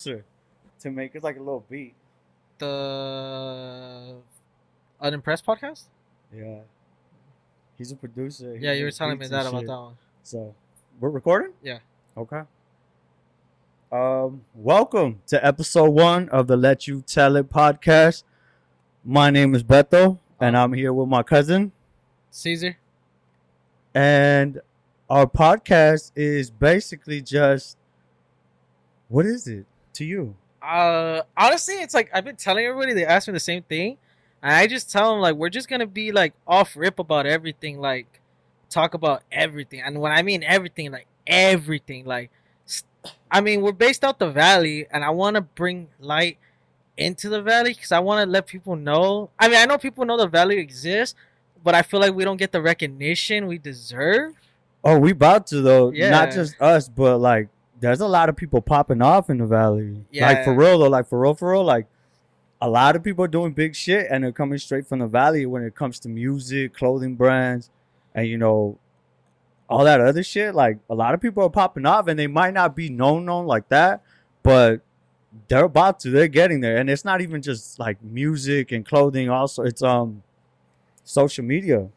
to make it like a little beat. The Unimpressed podcast. Yeah. He's a producer. He Yeah, you were telling me that about shit. that one. So, we're recording? Yeah. Okay. Um, welcome to episode one of the Let You Tell It podcast. My name is Beto, and I'm here with my cousin. Caesar. And our podcast is basically just what is it to you? Uh, honestly, it's like I've been telling everybody. They ask me the same thing, and I just tell them like we're just gonna be like off rip about everything, like talk about everything. And when I mean everything, like everything, like I mean we're based out the valley, and I want to bring light into the valley because I want to let people know. I mean, I know people know the valley exists, but I feel like we don't get the recognition we deserve. Oh, we about to though. Yeah. Not just us, but like there's a lot of people popping off in the valley. Yeah. Like for real though, like for real, for real, like a lot of people are doing big shit and they're coming straight from the valley when it comes to music, clothing brands, and you know, all that other shit. Like a lot of people are popping off and they might not be known known like that, but they're about to, they're getting there. And it's not even just like music and clothing, also it's um social media.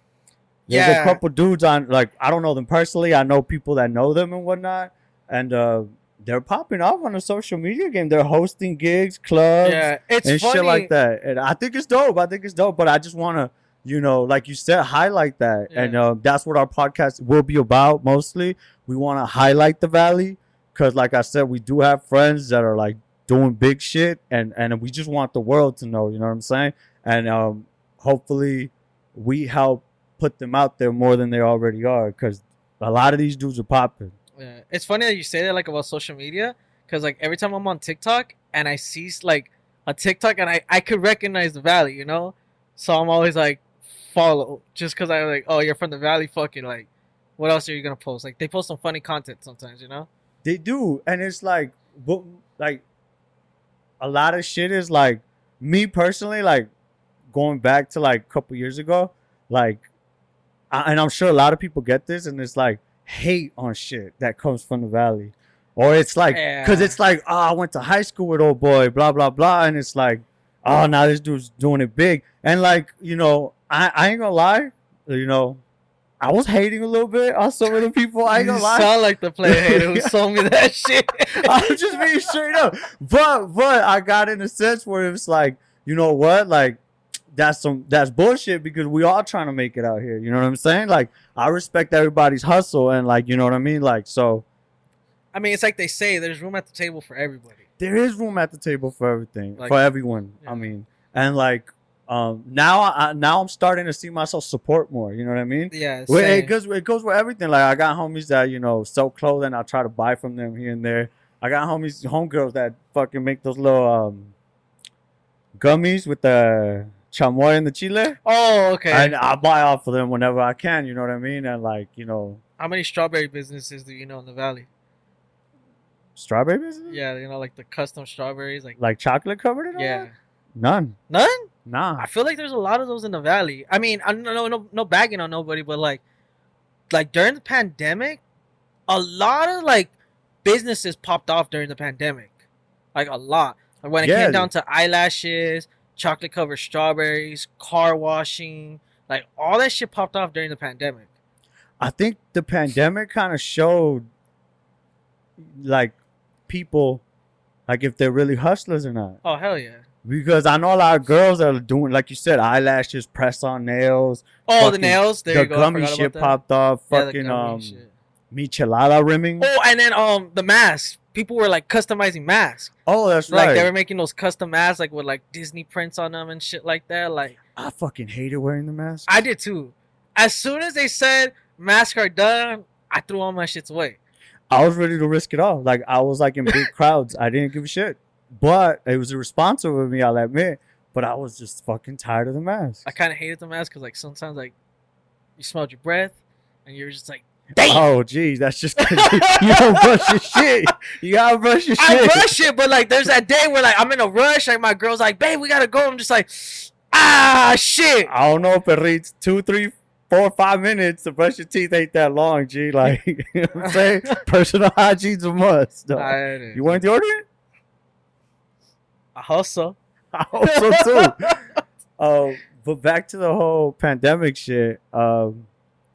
There's a couple dudes on like I don't know them personally. I know people that know them and whatnot, and uh, they're popping off on a social media game. They're hosting gigs, clubs, yeah, it's and funny. shit like that. And I think it's dope. I think it's dope. But I just want to, you know, like you said, highlight that, and uh, that's what our podcast will be about. Mostly, we want to highlight the valley because, like I said, we do have friends that are like doing big shit, and and we just want the world to know. You know what I'm saying? And um, hopefully, we help put them out there more than they already are because a lot of these dudes are popping. Yeah. It's funny that you say that like about social media because like every time I'm on TikTok and I see like a TikTok and I I could recognize the valley, you know, so I'm always like follow just because I'm like oh you're from the valley, fucking like what else are you gonna post? Like they post some funny content sometimes, you know. They do, and it's like, but like, a lot of shit is like, me personally, like, going back to like a couple years ago, like, I, and I'm sure a lot of people get this, and it's like hate on shit that comes from the valley, or it's like, cause Yeah. it's like, oh, I went to high school with old boy, blah blah blah, and it's like, oh, now this dude's doing it big, and like, you know, I, I ain't gonna lie, you know. I was hating a little bit on some of the people. I ain't gonna lie. sound like the player hater who sold me that shit. I'm just being straight up. But but I got in a sense where it's like, you know what? Like that's some that's bullshit because we all trying to make it out here. You know what I'm saying? Like I respect everybody's hustle and like you know what I mean? Like so I mean, it's like they say there's room at the table for everybody. there is room at the table for everything. Like- for everyone. Yeah. I mean. And like um now I now I'm starting to see myself support more. You know what I mean? Yeah, Well, same. it goes it goes with everything. Like I got homies that you know sell clothing. I try to buy from them here and there. I got homies, homegirls that fucking make those little um gummies with the chamoy and the chile. oh, okay. And I buy off of them whenever I can. You know what I mean? And like you know, How many strawberry businesses do you know in the valley? strawberry business. Yeah, you know, like the custom strawberries, like Like chocolate covered in yeah. that? None. None. Nah. I feel like there's a lot of those in the valley. I mean, I know, no, no bagging on nobody, but like, like during the pandemic, a lot of like businesses popped off during the pandemic, like a lot. Like when it Yeah. came down to eyelashes, chocolate covered strawberries, car washing, like all that shit popped off during the pandemic. I think the pandemic kind of showed like people like if they're really hustlers or not. Oh hell yeah! Because I know a lot of girls that are doing, like you said, eyelashes, press on nails. Oh, the Fucking- nails. There the you go. Gummy shit popped off. Yeah, the fucking um, shit. michelada rimming. Oh, and then um the masks. People were like customizing masks. Oh, that's Like right. they were making those custom masks, like with like Disney prints on them and shit like that. Like I fucking hated wearing the mask. I did too. As soon as they said masks are done, I threw all my shits away. I was ready to risk it all. Like I was like in big crowds. I didn't give a shit. But it was irresponsible of me, I'll admit. But I was just fucking tired of the mask. I kind of hated the mask because like sometimes like you smelled your breath and you're just like, damn. Oh, geez, that's just you, you don't brush your shit. You gotta brush your shit. I brush it, but like there's that day where like I'm in a rush. Like my girl's like, babe, we gotta go. I'm just like, ah, shit. I don't know if it reads two, three, four, five minutes to brush your teeth ain't that long, G. Like, you know what I'm saying? Personal hygiene's a must. I- You want deodorant? I hustle. I hope so too. Uh, but back to the whole pandemic shit. Um,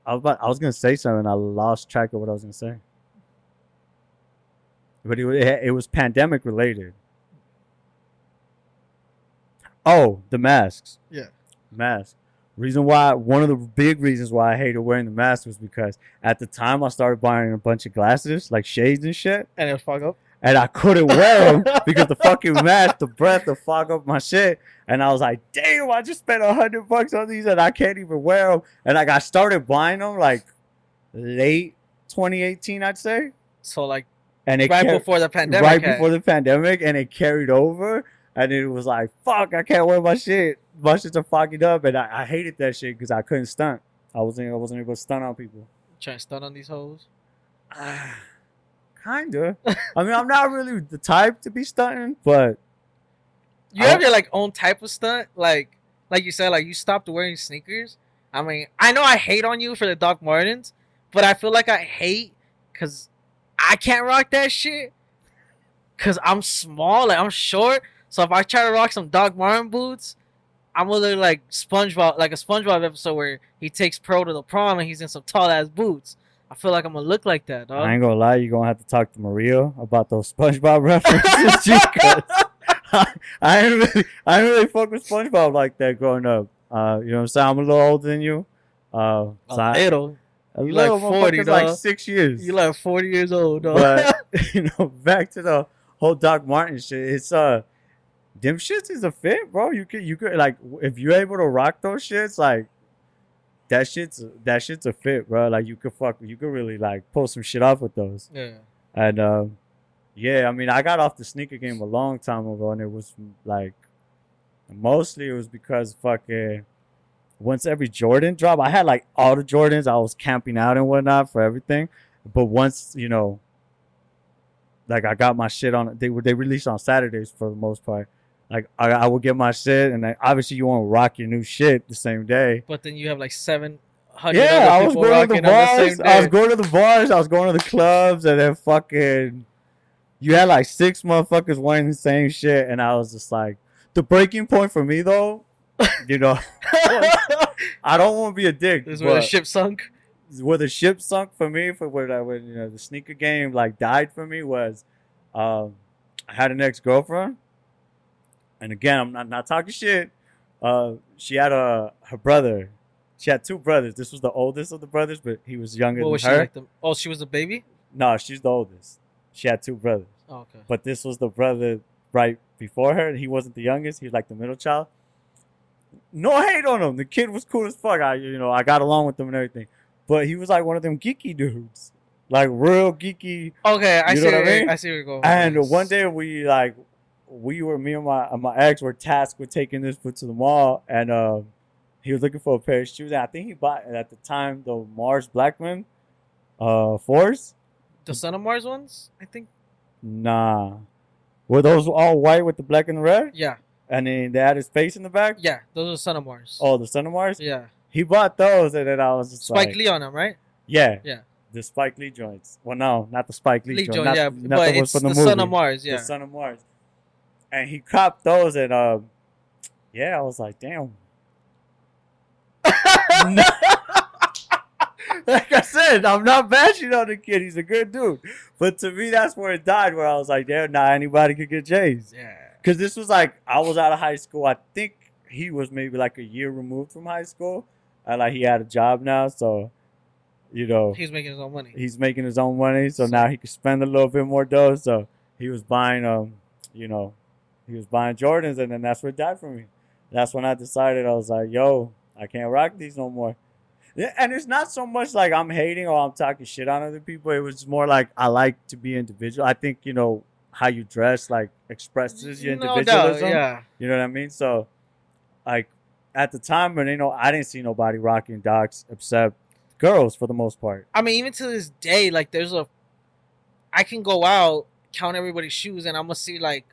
I was about, I was gonna say something. I lost track of what I was gonna say. But it, it, was pandemic related. Oh, the masks. Yeah. Mask. Reason why one of the big reasons why I hated wearing the mask was because at the time I started buying a bunch of glasses, like shades and shit And it fuck up. And I couldn't wear them because the fucking mask, the breath, the fog up my shit. And I was like, damn, I just spent a hundred bucks on these and I can't even wear them. And like I started buying them like late 2018, I'd say. So like And it right before the pandemic. right hit. before the pandemic, and it carried over. And it was like, fuck, I can't wear my shit. My shits are fogging up, and I, I hated that shit because I couldn't stunt. I wasn't, I wasn't able to stunt on people. trying to stun on these hoes. Ah. Kinda. I mean, I'm not really the type to be stunting, but You I have your like own type of stunt, like like you said, like you stopped wearing sneakers. I mean, I know I hate on you for the Doc Martens, but I feel like I hate because I can't rock that shit because I'm small, like I'm short. So if I try to rock some Doc Marten boots, I'm gonna look like SpongeBob, like a SpongeBob episode where he takes Pearl to the prom and he's in some tall ass boots. I feel like I'm gonna look like that, dog. I ain't gonna lie, you're gonna have to talk to Maria about those SpongeBob references. because I, I ain't really, I ain't really fuck with SpongeBob like that growing up. Uh, you know what I'm saying? I'm a little older than you. Uh, a so I- little. a you like little 40, motherfucker's like six years. You like 40 years old, dog. but you know, back to the whole Doc Marten shit. It's uh, them shits is a fit, bro. You could, you could like, if you're able to rock those shits, like. That shit's that shit's a fit, bro. Like you could fuck, you could really like pull some shit off with those. yeah. And um, yeah, I mean, I got off the sneaker game a long time ago, and it was like mostly it was because fucking once every Jordan drop, I had like all the Jordans. I was camping out and whatnot for everything, but once you know, like I got my shit on. They were they released on Saturdays for the most part. Like I, I would get my shit, and obviously you want to rock your new shit the same day. But then you have like 700 Yeah, other I was going to the on the bars. I was going to the bars. I was going to the clubs, and then fucking, you had like six motherfuckers wearing the same shit, and I was just like, the breaking point for me though, you know, I don't want to be a dick, this is where the ship sunk. where the ship sunk for me, for where that when you know the sneaker game like died for me was, um, I had an ex girlfriend, and again I'm not not talking shit. Uh, she had a her brother. She had two brothers. This was the oldest of the brothers, but he was younger What than was she her. like? The, oh, she was a baby? no, she's the oldest. She had two brothers, Oh, okay. but this was the brother right before her. And he wasn't the youngest. He was like the middle child. No hate on him. The kid was cool as fuck. I you know I got along with him and everything, but he was like one of them geeky dudes, like real geeky. Okay, I You see. what I mean? I see where you're going. with And one day we like, we were me and my my ex were tasked with taking this foot to the mall, and um, he was looking for a pair of shoes. And I think he bought at the time the Mars Blackmon, uh, Force. the Son of Mars ones, I think. Nah, were those all white with the black and the red? Yeah, And then they had his face in the back. yeah, those are Son of Mars. Oh, the Son of Mars. yeah, He bought those, and then I was just Spike like, Lee on them, right? Yeah. Yeah. The Spike Lee joints. Well, no, not the Spike Lee, Lee joint. Jones, not, yeah, not but the it's the, the, Son of Mars. Yeah, the Son of Mars. And he copped those, and um, yeah, I was like, damn. like I said, I'm not bashing on the kid. He's a good dude. But to me, that's where it died. Where I was like, damn, not anybody could get J's. yeah. Because this was like I was out of high school. I think he was maybe like a year removed from high school, and like he had a job now, so you know he's making his own money. he's making his own money, so now he can spend a little bit more dough. So he was buying um, you know, he was buying Jordans, and then that's what died for me. That's when I decided I was like, yo, I can't rock these no more. And it's not so much like I'm hating or I'm talking shit on other people. It was more like I like to be individual. I think you know how you dress like expresses your no doubt. individualism. Yeah, You know what I mean? So, like, at the time when you know, I didn't see nobody rocking docs except girls for the most part. I mean, even to this day, like, there's a. I can go out, count everybody's shoes, and I'm gonna see like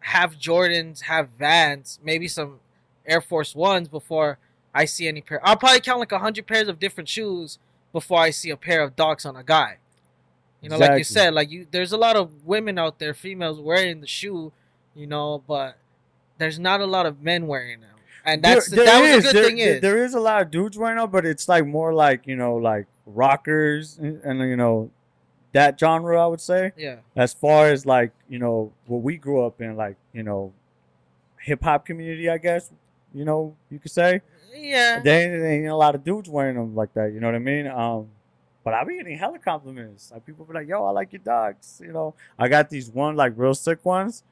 half Jordans, have Vans, maybe some Air Force Ones before I see any pair. I'll probably count like a hundred pairs of different shoes before I see a pair of Docs on a guy. You know, like you said, like you, there's a lot of women out there, females wearing the shoe you know, but there's not a lot of men wearing them, and that's there that was a good There- thing there- is there is a lot of dudes wearing them, but it's like more like you know like rockers and, and you know that genre. I would say yeah, as far as like you know what we grew up in, like you know hip hop community. I guess you know you could say yeah. there ain't, ain't a lot of dudes wearing them like that. You know what I mean? Um, but I be getting hella compliments. Like people be like, "Yo, I like your dogs." You know, I got these one like real sick ones.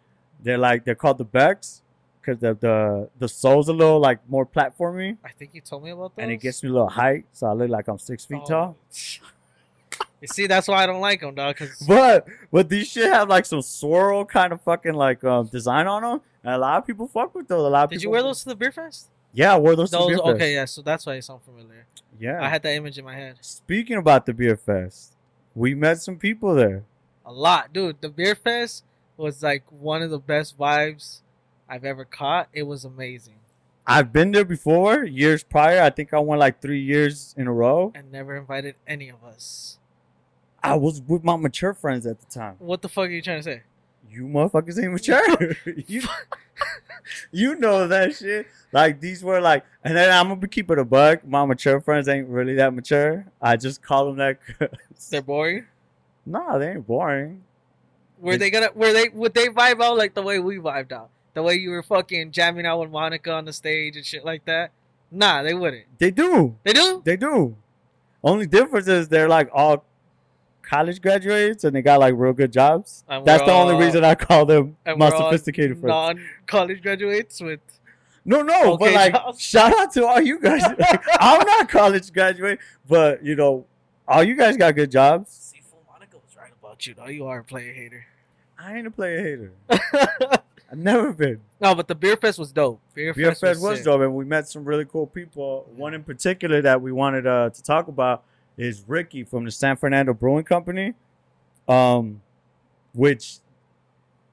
They're like they're called the Bex because the the the sole's a little like more platformy I think you told me about those. and it gets me a little height, so I look like I'm six feet Oh. tall. You see, that's why I don't like them, dog. Cause But but these shit have like some swirl kind of fucking like um, design on them, and a lot of people fuck with those. A lot of did you wear those to the beer fest? Yeah, I wore those. to Those Beer Fest. okay, yeah. So that's why it sound familiar. Yeah. I had that image in my head. Speaking about the beer fest, we met some people there. A lot, dude. The beer fest was like one of the best vibes I've ever caught. It was amazing, I've been there before years prior. I think I went like three years in a row. and never invited any of us. I was with my mature friends at the time. What the fuck are you trying to say? You motherfuckers ain't mature. you, you know that shit. Like these were like, and then I'm gonna be keeping a buck. My mature friends ain't really that mature. I just call them that. 'cause- They're boring. nah, they ain't boring. Were they gonna? Were they? Would they vibe out like the way we vibed out? The way you were fucking jamming out with Monica on the stage and shit like that? Nah, they wouldn't. They do. They do. They do. Only difference is they're like all college graduates and they got like real good jobs. And That's we're the only all- reason I call them and my sophisticated friends. Non-college graduates with. No, no, but like, jobs. shout out to all you guys. Like, I'm not a college graduate, but you know, all you guys got good jobs. See, Full Monica was right about you. though. you are a player hater. I ain't a player hater. I've never been. no, but the beer fest was dope. Beer, Beer fest, Fest was sick. dope, and we met some really cool people. One in particular that we wanted uh, to talk about is Ricky from the San Fernando Brewing Company, um, which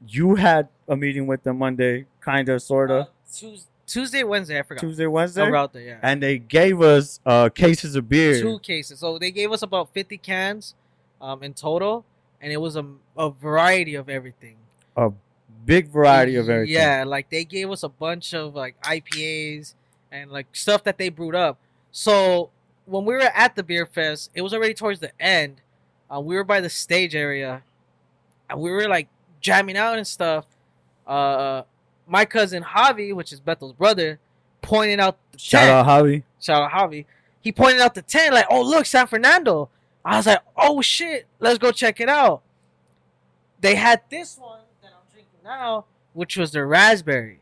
you had a meeting with them Monday, kind of, sort of, Uh, Tuesday, Wednesday, I forgot. Tuesday, Wednesday, Around there, yeah. and they gave us uh, cases of beer. two cases. So they gave us about 50 cans um, in total, and it was a, a variety of everything. A big variety of everything. Yeah, like they gave us a bunch of like IPAs and like stuff that they brewed up. So when we were at the beer fest, it was already towards the end. Uh, we were by the stage area, and we were like jamming out and stuff. Uh, my cousin Javi, which is Beto's brother, pointed out the Shout tent. out Javi. Shout out Javi. He pointed out the tent, like, oh look, San Fernando. I was like, oh shit, let's go check it out. They had this one that I'm drinking now, which was the raspberry.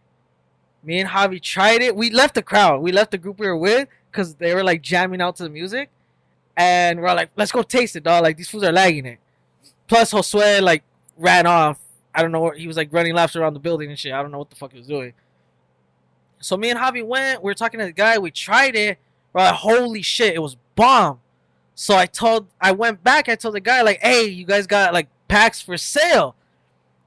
Me and Javi tried it. We left the crowd. We left the group we were with because they were like jamming out to the music. And we're like, let's go taste it, dog. Like these fools are lagging it. Plus Josue like ran off. I don't know what he was like running laps around the building and shit. I don't know what the fuck he was doing. So me and Javi went. We were talking to the guy. We tried it. We're like, holy shit, it was bomb. So I told, I went back. I told the guy like, hey, you guys got like packs for sale.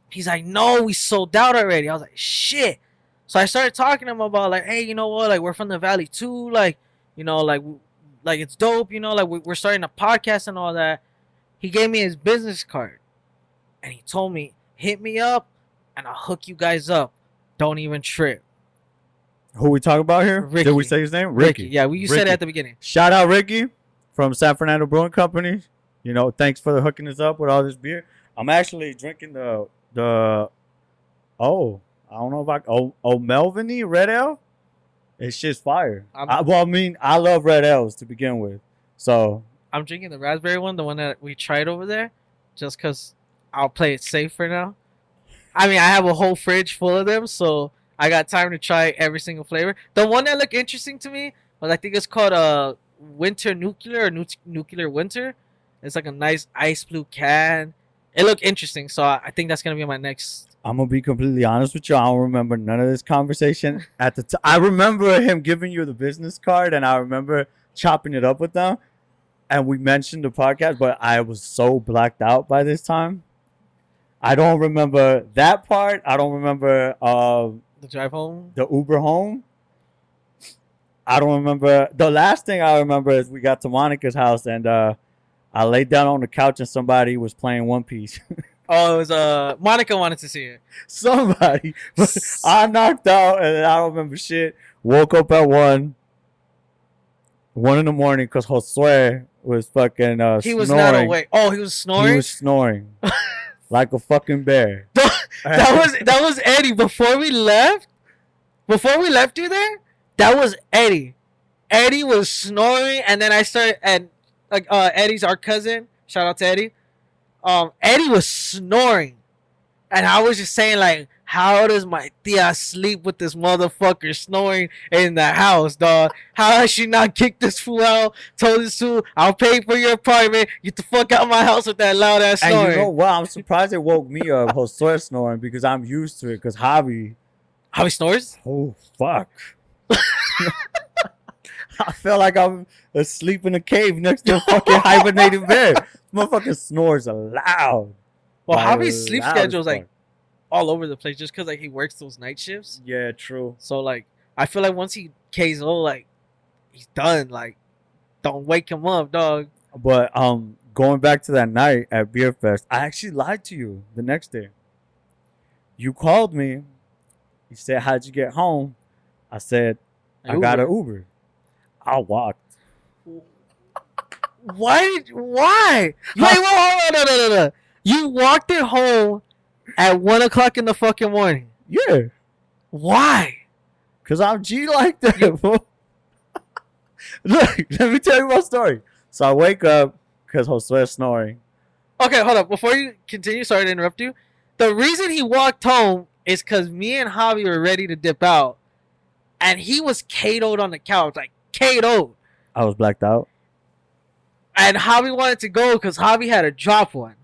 He's like, no, we sold out already. I was like, shit. So I started talking to him about like, hey, you know what? Like we're from the valley too. Like, you know, like, like it's dope. You know, like we- we're starting a podcast and all that. He gave me his business card, and he told me, hit me up, and I'll hook you guys up. Don't even trip. Who we talking about here? Ricky. Did we say his name? Ricky. Yeah, we you said Ricky. it at the beginning. Shout out Ricky from San Fernando Brewing Company. You know, thanks for hooking us up with all this beer. I'm actually drinking the the oh I don't know if I oh oh Melviny Red Ale. It's just fire. I'm- well, I mean, I love red ales to begin with, so I'm drinking the raspberry one, the one that we tried over there, just because I'll play it safe for now. I mean, I have a whole fridge full of them, so I got time to try every single flavor. The one that looked interesting to me was I think it's called uh, Winter Nuclear or Nu- Nuclear Winter. It's like a nice ice blue can. It looked interesting, so I I think that's gonna be my next. I'm gonna be completely honest with you. I don't remember none of this conversation at the time. I remember him giving you the business card, and I remember chopping it up with them, and we mentioned the podcast, but I was so blacked out by this time. I don't remember that part. I don't remember uh, The drive home. the Uber home. I don't remember. The last thing I remember is we got to Monica's house, and uh, I laid down on the couch, and somebody was playing One Piece. Oh, it was uh Monica wanted to see it. Somebody. I knocked out and I don't remember shit. Woke up at one. One in the morning because Josue was fucking uh He was snoring. not awake. Oh, he was snoring. He was snoring. like a fucking bear. that was that was Eddie. Before we left, before we left you there, that was Eddie. Eddie was snoring, and then I started and like uh Eddie's our cousin. Shout out to Eddie. Um, Eddie was snoring, and I was just saying like, how does my tia sleep with this motherfucker snoring in the house, dog? How has she not kicked this fool out? Told this fool, I'll pay for your apartment. Get the fuck out of my house with that loud ass snoring. And you know what? I'm surprised it woke me up, Josue snoring, because I'm used to it. Because Javi, he snores? oh fuck, I felt like I'm asleep in a cave next to a fucking hibernating bear. Motherfucker snores loud. Well, Like, Javi's sleep loud as schedule is like all over the place just because like he works those night shifts. yeah, true. So like I feel like once he KO, like he's done. Like don't wake him up, dog. But um, going back to that night at Beer Fest, I actually lied to you the next day. You called me. You said, "How'd you get home?" I said, "I got an Uber." I walked. Why? Why? Wait, wait, wait, no, no, no, no. You walked it home at one o'clock in the fucking morning. Yeah, Why? cause I'm G like that. bro. Look, let me tell you my story. So I wake up because Josue's snoring. Okay, hold up. Before you continue, sorry to interrupt you. The reason he walked home is because me and Javi were ready to dip out, and he was KO'd on the couch, like KO'd. I was blacked out. and Javi wanted to go because Javi had a drop one.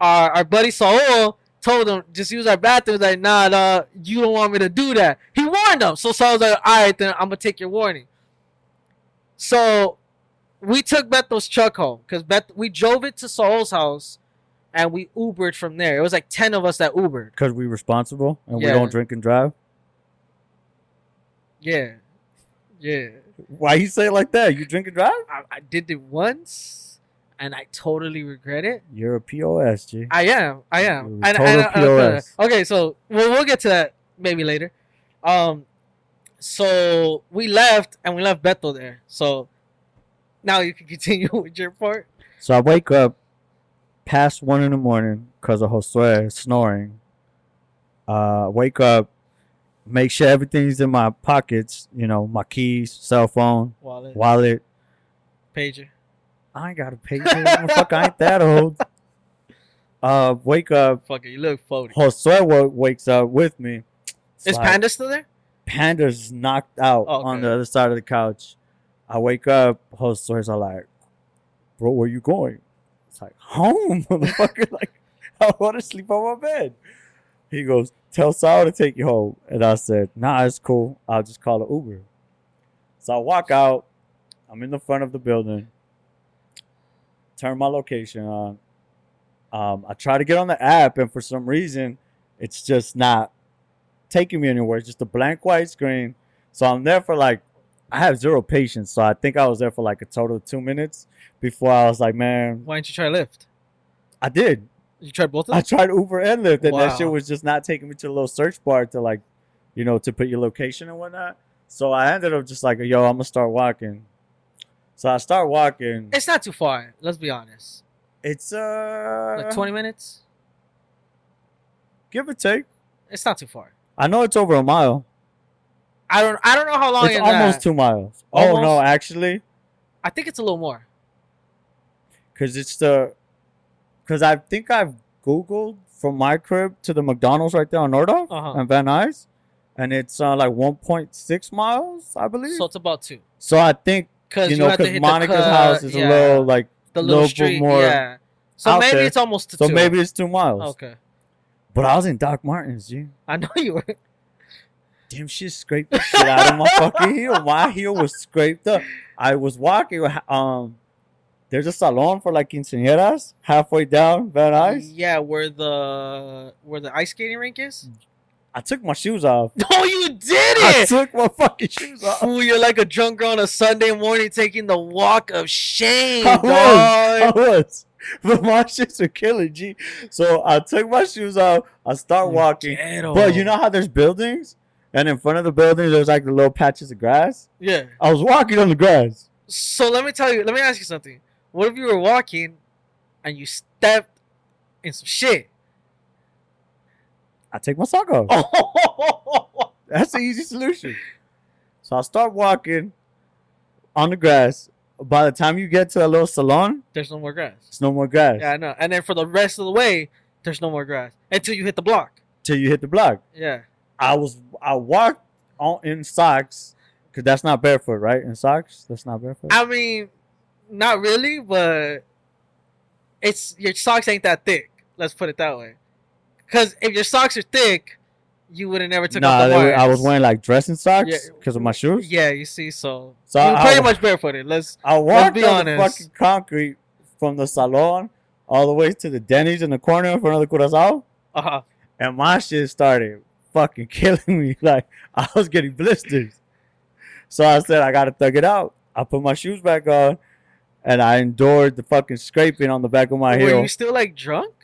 Our our buddy Saul told him just use our bathroom. He was like, nah, nah, you don't want me to do that. He warned him. So Saul was like, all right, then I'm gonna take your warning. So we took Beto's truck home because Beth we drove it to Saul's house and we Ubered from there. It was like ten of us that Ubered. Because we responsible and Yeah. we don't drink and drive. Yeah. Yeah. Why you say it like that? You drink and drive? I, I did it once and I totally regret it. You're a POS, G. I am. I am. You're total and, uh, POS. okay, so we'll we'll get to that maybe later. Um, so we left and we left Beto there. So now you can continue with your part. So I wake up past one in the morning because of Josue snoring. Uh, wake up, make sure everything's in my pockets. You know, my keys, cell phone, Wallet, wallet. pager. I ain't got a pager. Motherfucker, I ain't that old. Uh, wake up. Fuck it, you look forty. Josue wakes up with me. It's Is like- Panda still there? Panda's knocked out Oh, on the other side of the couch. I wake up, Josue's are like, bro, where you going? It's like, home, motherfucker. like, I want to sleep on my bed. He goes, tell Sal to take you home. And I said, nah, it's cool. I'll just call an Uber. So I walk out. I'm in the front of the building. Turn my location on. Um, I try to get on the app, and for some reason, it's just not taking me anywhere. It's just a blank white screen. So I'm there for like, I have zero patience. So I think I was there for like a total of two minutes before I was like, man, Why didn't you try Lyft? I did. You tried both of them? I tried Uber and Lyft, and that shit was just not taking me to the little search bar to like, you know, to put your location and whatnot. So I ended up just like, yo, I'm gonna start walking. So I start walking. It's not too far. Let's be honest. It's uh, Like twenty minutes. give or take. It's not too far. I know it's over a mile. I don't. I don't know how long It's it's almost two miles. Oh no, actually, I think it's a little more. because it's the, because I think I've googled from my crib to the McDonald's right there on Nordhoff Uh-huh. and Van Nuys, and it's uh, like 1.6 miles, I believe. So it's about two. So I think Cause you you, know, because Monica's cut, house is yeah, a little like, the little, little bit more yeah. So maybe there. it's almost to so two. maybe it's two miles. Okay. But I was in Doc Martens, dude. I know you were. Damn shit scraped the shit out of my fucking heel. My heel was scraped up. I was walking. Um, there's a salon for like quinceañeras halfway down Van Nuys. Yeah, where the where the ice skating rink is. I took my shoes off. No, you did it. I took my fucking shoes off. Fool, you're like a drunk girl on a Sunday morning taking the walk of shame, I was. I was. but my shoes are killing G. So I took my shoes off. I start walking, Ghetto. but you know how there's buildings, and in front of the buildings there's like the little patches of grass. Yeah. I was walking on the grass. So let me tell you. Let me ask you something. What if you were walking, and you stepped in some shit? I take my sock off. Oh. That's the easy solution. So I start walking on the grass. By the time you get to a little salon, There's no more grass. There's no more grass Yeah, I know. And then for the rest of the way, there's no more grass until you hit the block. till you hit the block. Yeah. I was I walked on in socks because that's not barefoot, right? In socks, that's not barefoot. I mean, not really, but it's your socks ain't that thick. Let's put it that way. Because if your socks are thick, you would have never took nah, off the were- I was wearing like dressing socks Yeah. because of my shoes. Yeah, you see, so, So you were I- pretty I- much barefooted. Let's. I walked be on the honest. fucking concrete from the salon all the way to the Denny's in the corner in front of the Curacao, Uh, and my shit started fucking killing me. Like I was getting blisters. So I said I gotta thug it out. I put my shoes back on, and I endured the fucking scraping on the back of my were heel. you still like drunk?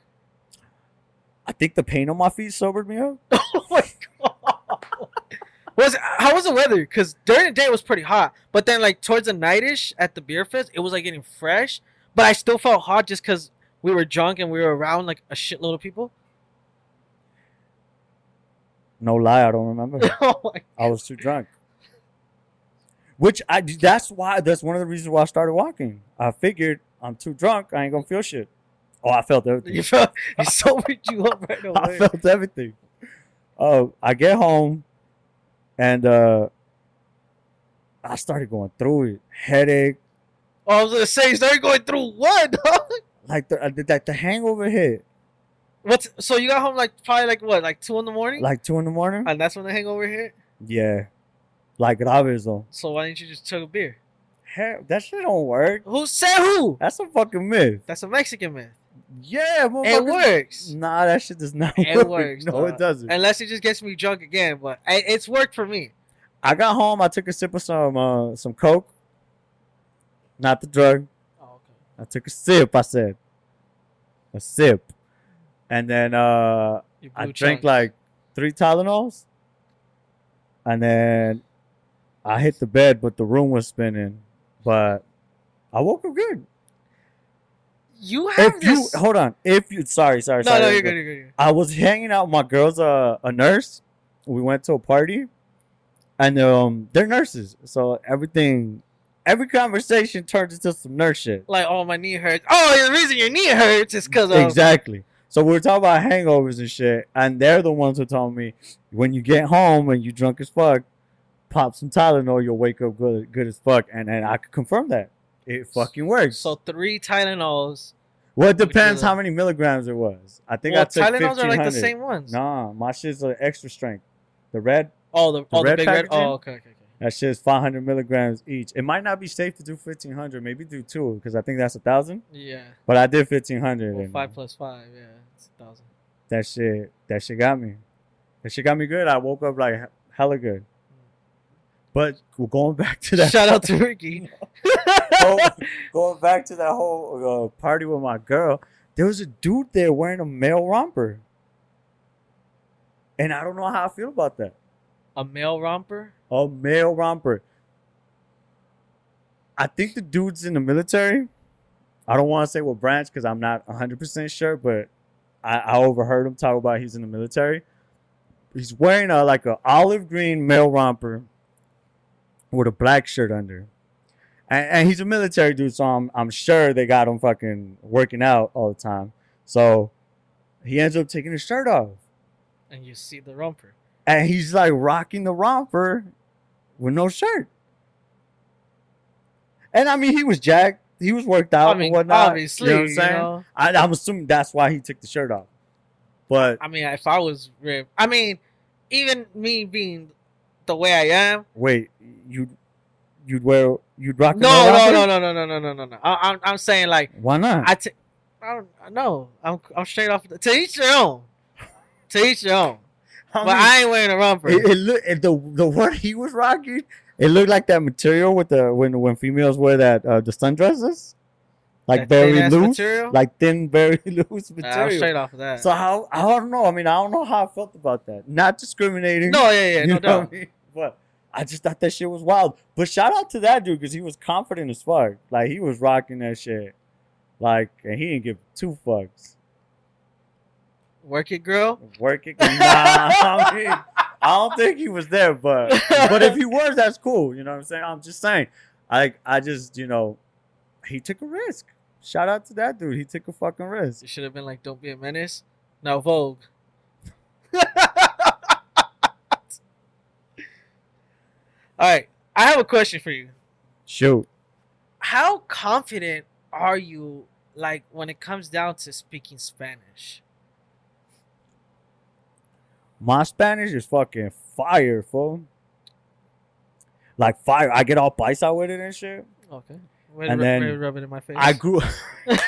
I think the pain on my feet sobered me up. oh my god. Was how was the weather? Because during the day it was pretty hot, but then like towards the nightish at the beer fest, it was like getting fresh. But I still felt hot just because we were drunk and we were around like a shitload of people. No lie, I don't remember. oh my I was too drunk. Which I that's why that's one of the reasons why I started walking. I figured I'm too drunk, I ain't gonna feel shit. Oh, I felt everything. You felt he sobered you up right away. I felt everything. Oh, I get home and uh I started going through it. Headache, Oh, I was gonna say, you started going through what? like the uh, the, the, the hangover hit. What's so you got home like probably like what, like two in the morning, Like two in the morning. and that's when the hangover hit. yeah. Like graves though. So why didn't you just chug a beer? Hell, that shit don't work. Who said who? That's a fucking myth. That's a Mexican myth. Yeah, It works. Nah, that shit does not It work. works, No, it doesn't. Unless it just gets me drunk again, but I, it's worked for me. I got home. I took a sip of some uh, some coke. Not the drug. Oh, okay. I took a sip. I said a sip, and then uh, I drank like three Tylenols, and then I hit the bed, but the room was spinning. But I woke up good. you have If you this. hold on, if you sorry, sorry, no, sorry. no, you're good, you're good. You're good. I was hanging out. with My girl's a, a nurse. We went to a party, and um, they're nurses, so everything, every conversation turns into some nurse shit. Like, oh, my knee hurts. Oh, the reason your knee hurts is because of. Exactly. So we were talking about hangovers and shit, and they're the ones who told me when you get home and you drunk as fuck, pop some Tylenol, you'll wake up good, good as fuck, and and I could confirm that it fucking works. So three Tylenols. well, it depends how many milligrams it was. I think well, I took Tylenols are like the 1500. same ones. Nah, my shit's an extra strength. The red, Oh, the, oh, the red big red. packaging? Oh, okay, okay, okay. that shit's 500 milligrams each. It might not be safe to do 1500, maybe do two, because I think that's a thousand. Yeah. But I did 1500. Well, five plus five. Yeah, it's a thousand. that shit, that shit got me. That shit got me good. I woke up like hella good. But we're going back to that. Shout out to Ricky. Go- going back to that whole uh, party with my girl. There was a dude there wearing a male romper, and I don't know how I feel about that. a male romper. A male romper. I think the dude's in the military. I don't want to say what branch because I'm not 100% sure, but I, I overheard him talk about he's in the military. He's wearing a like a olive green male romper with a black shirt under. And, and he's a military dude, so I'm, I'm sure they got him fucking working out all the time. So he ends up taking his shirt off And you see the romper. and he's like rocking the romper with no shirt. And I mean, he was jacked. He was worked out I mean, and whatnot. obviously, you know what I'm saying? know? I, I'm assuming that's why he took the shirt off. But I mean, if I was ripped, I mean, even me being the way I am. wait, you you'd wear you'd rock No, no, no, no, no, no, no, no, no, no. I, I'm, I'm saying like Why not? I, t- I don't know. I'm, I'm straight off. The, to each their own. To each their own. But I ain't wearing a romper. it, it look it, the the one he was rocking. It looked like that material with the when when females wear that uh, the sundresses. like That very loose, material? like thin, very loose Nah, I was material. straight off of that. So how I don't know. I mean, I don't know how I felt about that. Not discriminating. no, yeah, yeah, no doubt. I mean? But I just thought that shit was wild. But shout out to that dude because he was confident as fuck. Like he was rocking that shit. Like and he didn't give two fucks. Work it, girl. Work it. Nah, I mean, I don't think he was there, but but if he was, that's cool. You know what I'm saying? I'm just saying. I I just you know, he took a risk. Shout out to that dude. He took a fucking risk. It should have been like, "Don't be a menace." Now Vogue. All right, I have a question for you. Shoot. How confident are you, like, when it comes down to speaking Spanish? My Spanish is fucking fire, fool. Like fire. I get all paisa with it and shit. Okay. Way And to, then to rub it in my face. I grew well,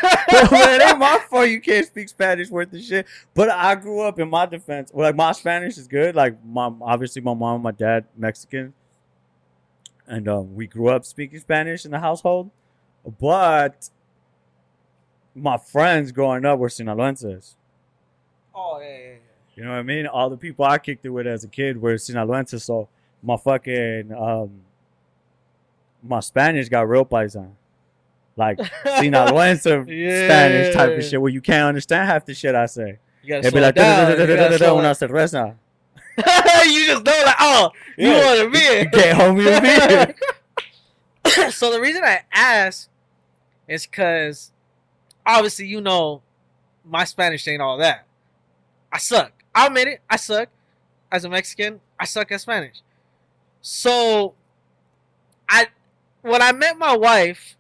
it ain't my fault you can't speak Spanish worth the shit. But I grew up in my defense. Well, like my Spanish is good. Like my obviously my mom, and my dad, Mexican. And um, we grew up speaking Spanish in the household. But my friends growing up were Sinaloenses. oh yeah, yeah, yeah. You know what I mean? All the people I kicked it with as a kid were Sinaloenses, so my fucking um my Spanish got real paisan. Like Sinaloense Yeah. Spanish type of shit where you can't understand half the shit I say. You gotta It'd be slow like it down. You gotta slow una cerveza. you just know like, oh, you Yeah. want a beer. Get homie a beer. so the reason I ask is because obviously you know my Spanish ain't all that. I suck. I'll admit it. I suck. As a Mexican, I suck at Spanish. So I when I met my wife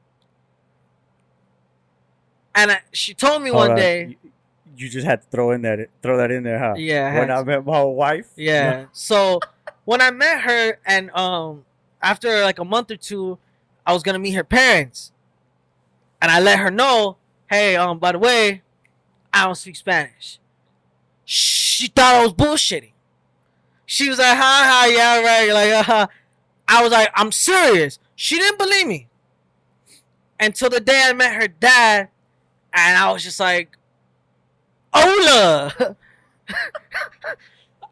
and I, she told me Hold one on. day You- just had to throw in that throw that in there, huh? Yeah, When I to. met my wife. Yeah. so when I met her and um after like a month or two, I was gonna meet her parents. And I let her know, hey, um, by the way, I don't speak Spanish. She thought I was bullshitting. She was like, ha ha, yeah, right. Like, uh, I was like, I'm serious. She didn't believe me. Until the day I met her dad, and I was just like, Hola.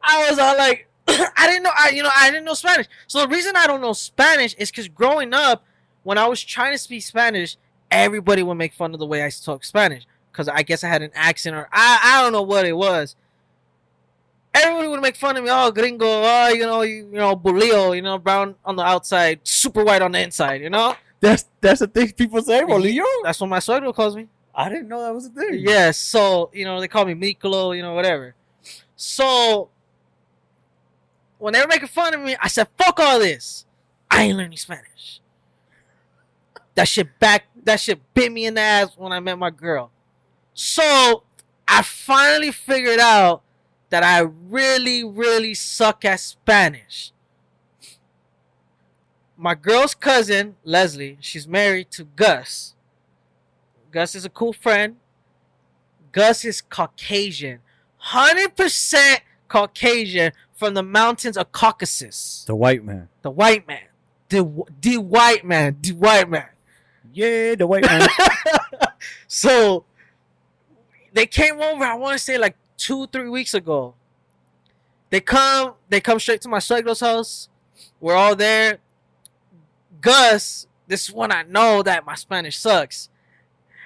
I was all like, I didn't know, I you know, I didn't know Spanish. So the reason I don't know Spanish is because growing up, when I was trying to speak Spanish, everybody would make fun of the way I talk Spanish because I guess I had an accent or I I don't know what it was. Everybody would make fun of me. Oh, gringo. Oh, you know, you, you know, bolillo. You know, brown on the outside, super white on the inside. You know, That's that's the thing people say, Bolillo. that's what my suegro calls me. I didn't know that was a thing. Yes, so you know they call me Mikolo, you know whatever. So when they were making fun of me, I said, "Fuck all this! I ain't learning Spanish." That shit back. That shit bit me in the ass when I met my girl. So I finally figured out that I really, really suck at Spanish. My girl's cousin Leslie, she's married to Gus. Gus is a cool friend. Gus is Caucasian. 100% Caucasian from the mountains of Caucasus. The white man. The white man. The, the white man. The white man. Yeah, the white man. so they came over, I want to say like two, three weeks ago. They come, they come straight to my suegro's house. We're all there. Gus, this is when I know that my Spanish sucks.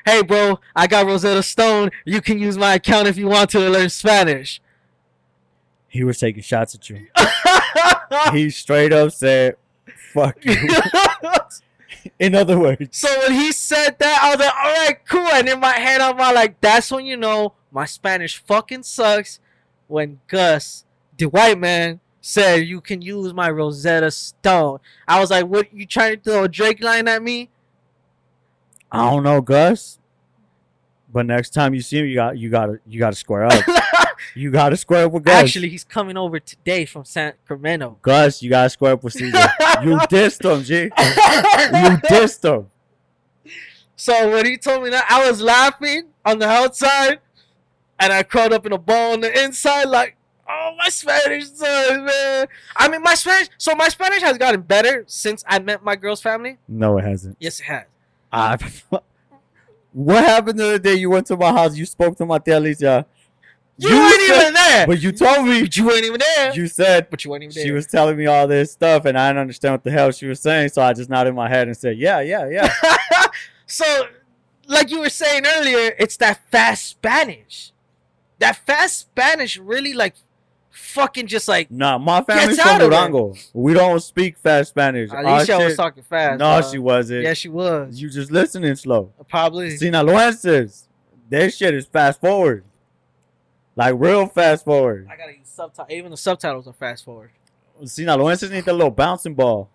Hey, bro, I got Rosetta Stone. You can use my account if you want to learn Spanish. he was taking shots at you. He straight up said, "Fuck you." In other words, So when he said that, I was like, all right, cool. And in my head, I'm like, that's when you know my Spanish fucking sucks. When Gus, the white man, said you can use my Rosetta Stone. I was like, what, you trying to throw a Drake line at me? I don't know, Gus. But next time you see him, you got you got to you got to square up. you got to square up with Gus. Actually, he's coming over today from Sacramento. Gus, you got to square up with Caesar. you dissed him, G. You dissed him. So when he told me that, I was laughing on the outside, and I crawled up in a ball on the inside, like, oh, my Spanish sucks, man. I mean, my Spanish. So my Spanish has gotten better since I met my girl's family. No, it hasn't. Yes, it has. I, What happened the other day? You went to my house. You spoke to my tia Alicia. You, weren't said- even there. But you told me. You weren't even there. You said but you weren't even there. she was telling me all this stuff, and I didn't understand what the hell she was saying. So I just nodded my head and said, "Yeah, yeah, yeah." so, like you were saying earlier, it's that fast Spanish. That fast Spanish really like fucking just like nah, my family's from. Durango. We don't speak fast Spanish. Alicia was shit- talking fast. No, she wasn't. Yeah, she was. You just listening slow. Probably. Sinaloenses, their shit is fast forward, like real fast forward. I gotta use subtitles. Even the subtitles are fast forward. Sinaloenses need the little bouncing ball,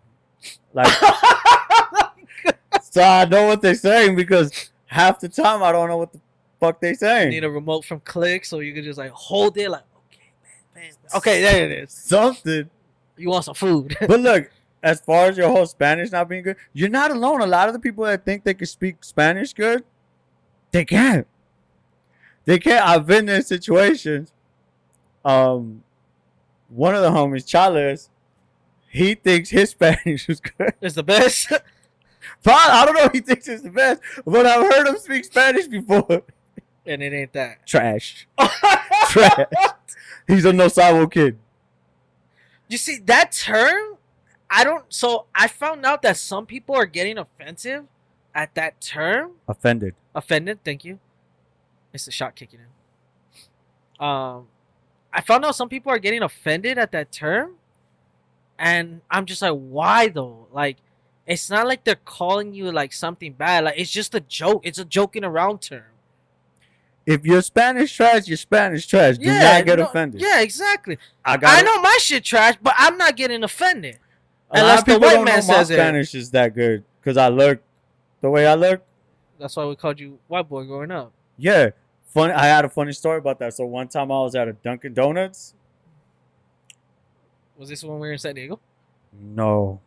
like so I know what they're saying because half the time I don't know what the fuck they You saying. need a remote from Click so you can just like hold it like okay, man, man. Okay, there it is. Something. You want some food? But look, as far as your whole Spanish not being good, you're not alone. A lot of the people that think they can speak Spanish good, they can't. They can't. I've been in situations. Um, one of the homies, Chales, he thinks his Spanish is good. it's the best. But I don't know if he thinks it's the best, but I've heard him speak Spanish before. and it ain't that. Trash. Trash. He's a no sabo kid. You see that term? I don't. So I found out that some people are getting offensive at that term. Offended. Offended. Thank you. It's the shot kicking in. Um, I found out some people are getting offended at that term, and I'm just like, why though? Like, it's not like they're calling you like something bad. Like, it's just a joke. It's a joking around term. If you're Spanish trash, you're Spanish trash. Do not get no- offended. Yeah, exactly. I got I know my shit trash, but I'm not getting offended. A lot Unless of the white don't man know my says it. Spanish is that good because I look the way I look. That's why we called you white boy growing up. Yeah, funny. I had a funny story about that. So one time I was at a Dunkin' Donuts. Was this when we were in San Diego? No,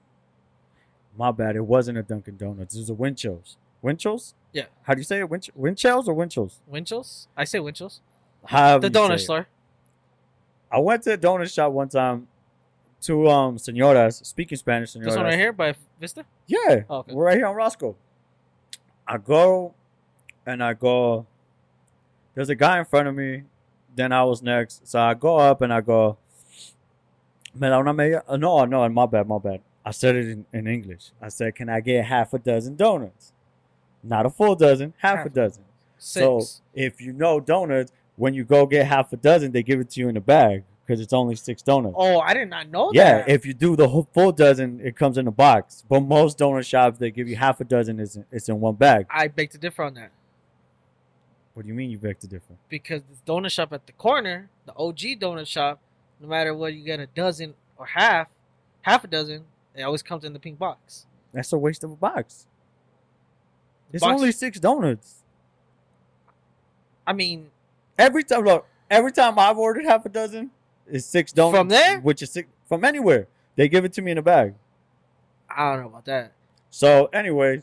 my bad. It wasn't a Dunkin' Donuts. It was a Winchell's. Winchell's? Yeah. How do you say it? Winch- Winchell's or Winchell's? Winchell's? I say Winchell's. The donut store. I went to a donut shop one time. to um senoras speaking Spanish. Senoras. This one right here by Vista? Yeah, Oh, okay. we're right here on Roscoe. I go, and I go. There's a guy in front of me. Then I was next, so I go up and I go. Me da una media? uh, No, no, my bad, my bad. I said it in, in English. I said, "Can I get half a dozen donuts? Not a full dozen, half, Half. a dozen." Six. So if you know donuts, when you go get half a dozen, they give it to you in a bag because it's only six donuts. oh, I did not know Yeah, that. Yeah, if you do the whole full dozen, it comes in a box. But most donut shops, they give you half a dozen. It's in, it's in one bag. I beg to differ on that. What do you mean you beg to differ? Because the donut shop at the corner, the OG donut shop, no matter whether you get a dozen or half, half a dozen, it always comes in the pink box. That's a waste of a box. It's box- only six donuts. I mean, Every time, look, every time I've ordered half a dozen, it's six donuts. From there? Which is six, from anywhere. They give it to me in a bag. I don't know about that. So, anyway,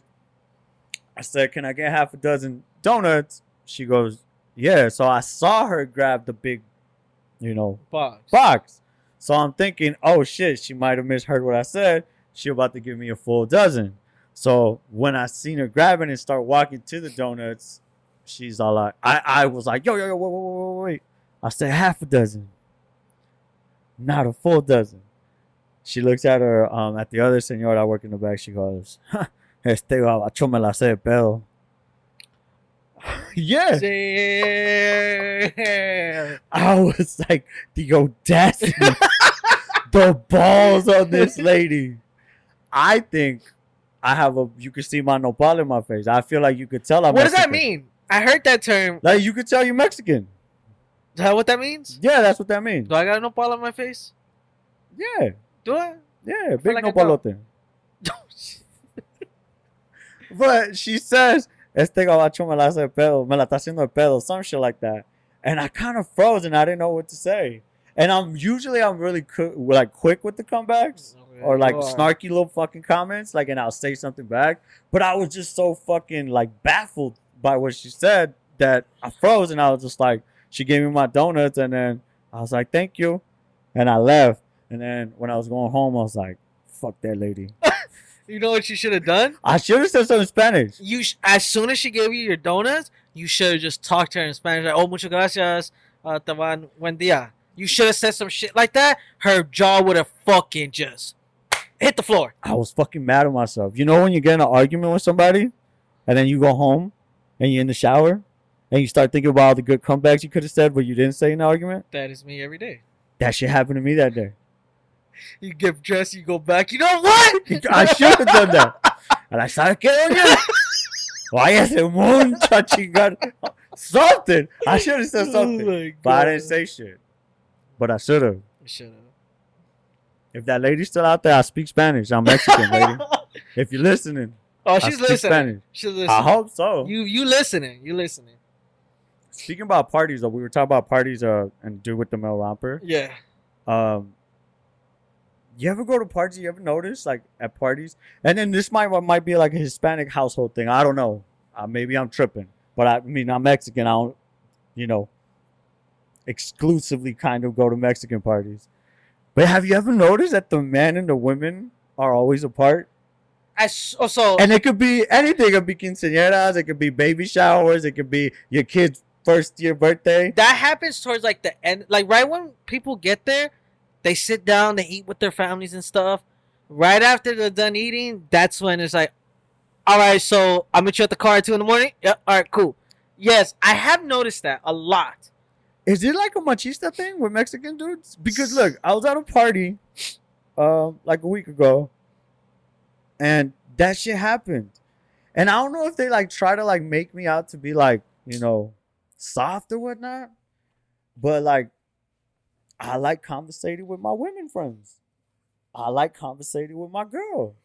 I said, Can I get half a dozen donuts? She goes, Yeah. So I saw her grab the big, you know, Box. box. So I'm thinking, oh shit, she might have misheard what I said. She about to give me a full dozen. So when I seen her grabbing and start walking to the donuts, she's all like, I, I was like, yo, yo, yo, wait, wait, wait, wait, wait. I said half a dozen, not a full dozen. She looks at her, um, at the other senor I work in the back. She goes, "Ja, este gabacho me la de pedo. yeah. Damn. I was like, the audacity, the balls on this lady. I think I have a. You can see my nopal in my face. I feel like you could tell I'm. What does that mean? I heard that term. Like you could tell you're Mexican. Is that what that means? Yeah, that's what that means. Do I got a nopal on my face? Yeah, Do I? yeah, big like I nopalote. But she says, "Este gabacho me la hace de pedo, me la está haciendo de pedo," some shit like that. And I kind of froze and I didn't know what to say. And I'm usually I'm really cu- like quick with the comebacks. Or like snarky little fucking comments, like, and I'll say something back. But I was just so fucking like baffled by what she said that I froze, and I was just like, she gave me my donuts, and then I was like, thank you, and I left. And then when I was going home, I was like, fuck that lady. You know what you should have done? I should have said something in Spanish. You sh- as soon as she gave you your donuts, you should have just talked to her in Spanish. Like, oh, muchas gracias, uh, te van buen día. You should have said some shit like that. Her jaw would have fucking just hit the floor. I was fucking mad at myself. You know when you get in an argument with somebody, and then you go home, and you're in the shower, and you start thinking about all the good comebacks you could have said, but you didn't say in the argument. That is me every day. That shit happened to me that day. You get dressed, you go back. You know what? I should have done that. And I started getting Váyase mucha chingada. Something. I should have said oh something. Oh But I didn't say shit. But I should have. Shut up. If that lady's still out there, I speak Spanish. I'm Mexican, lady. If you're listening, oh, she's listening. Spanish. She's listening. I hope so. You you listening? You listening? Speaking about parties, though, we were talking about parties uh, and do with the male romper. Yeah. Um, you ever go to parties? You ever notice like at parties? And then this might might be like a Hispanic household thing. I don't know. Uh, maybe I'm tripping, but I, I mean I'm Mexican. I don't, you know, exclusively kind of go to Mexican parties. But have you ever noticed that the men and the women are always apart? As oh, so And it could be anything. It could be quinceañeras. It could be baby showers. It could be your kid's first year birthday. that happens towards like the end, like right when people get there, they sit down, they eat with their families and stuff. Right after they're done eating, that's when it's like, all right, so I'll meet you at the car at two in the morning. Yep. All right, cool. Yes, I have noticed that a lot. Is it like a machista thing with Mexican dudes? Because look, I was at a party, um, like a week ago, and that shit happened. And I don't know if they like try to like make me out to be like, you know, soft or whatnot. But like I like conversating with my women friends. I like conversating with my girl.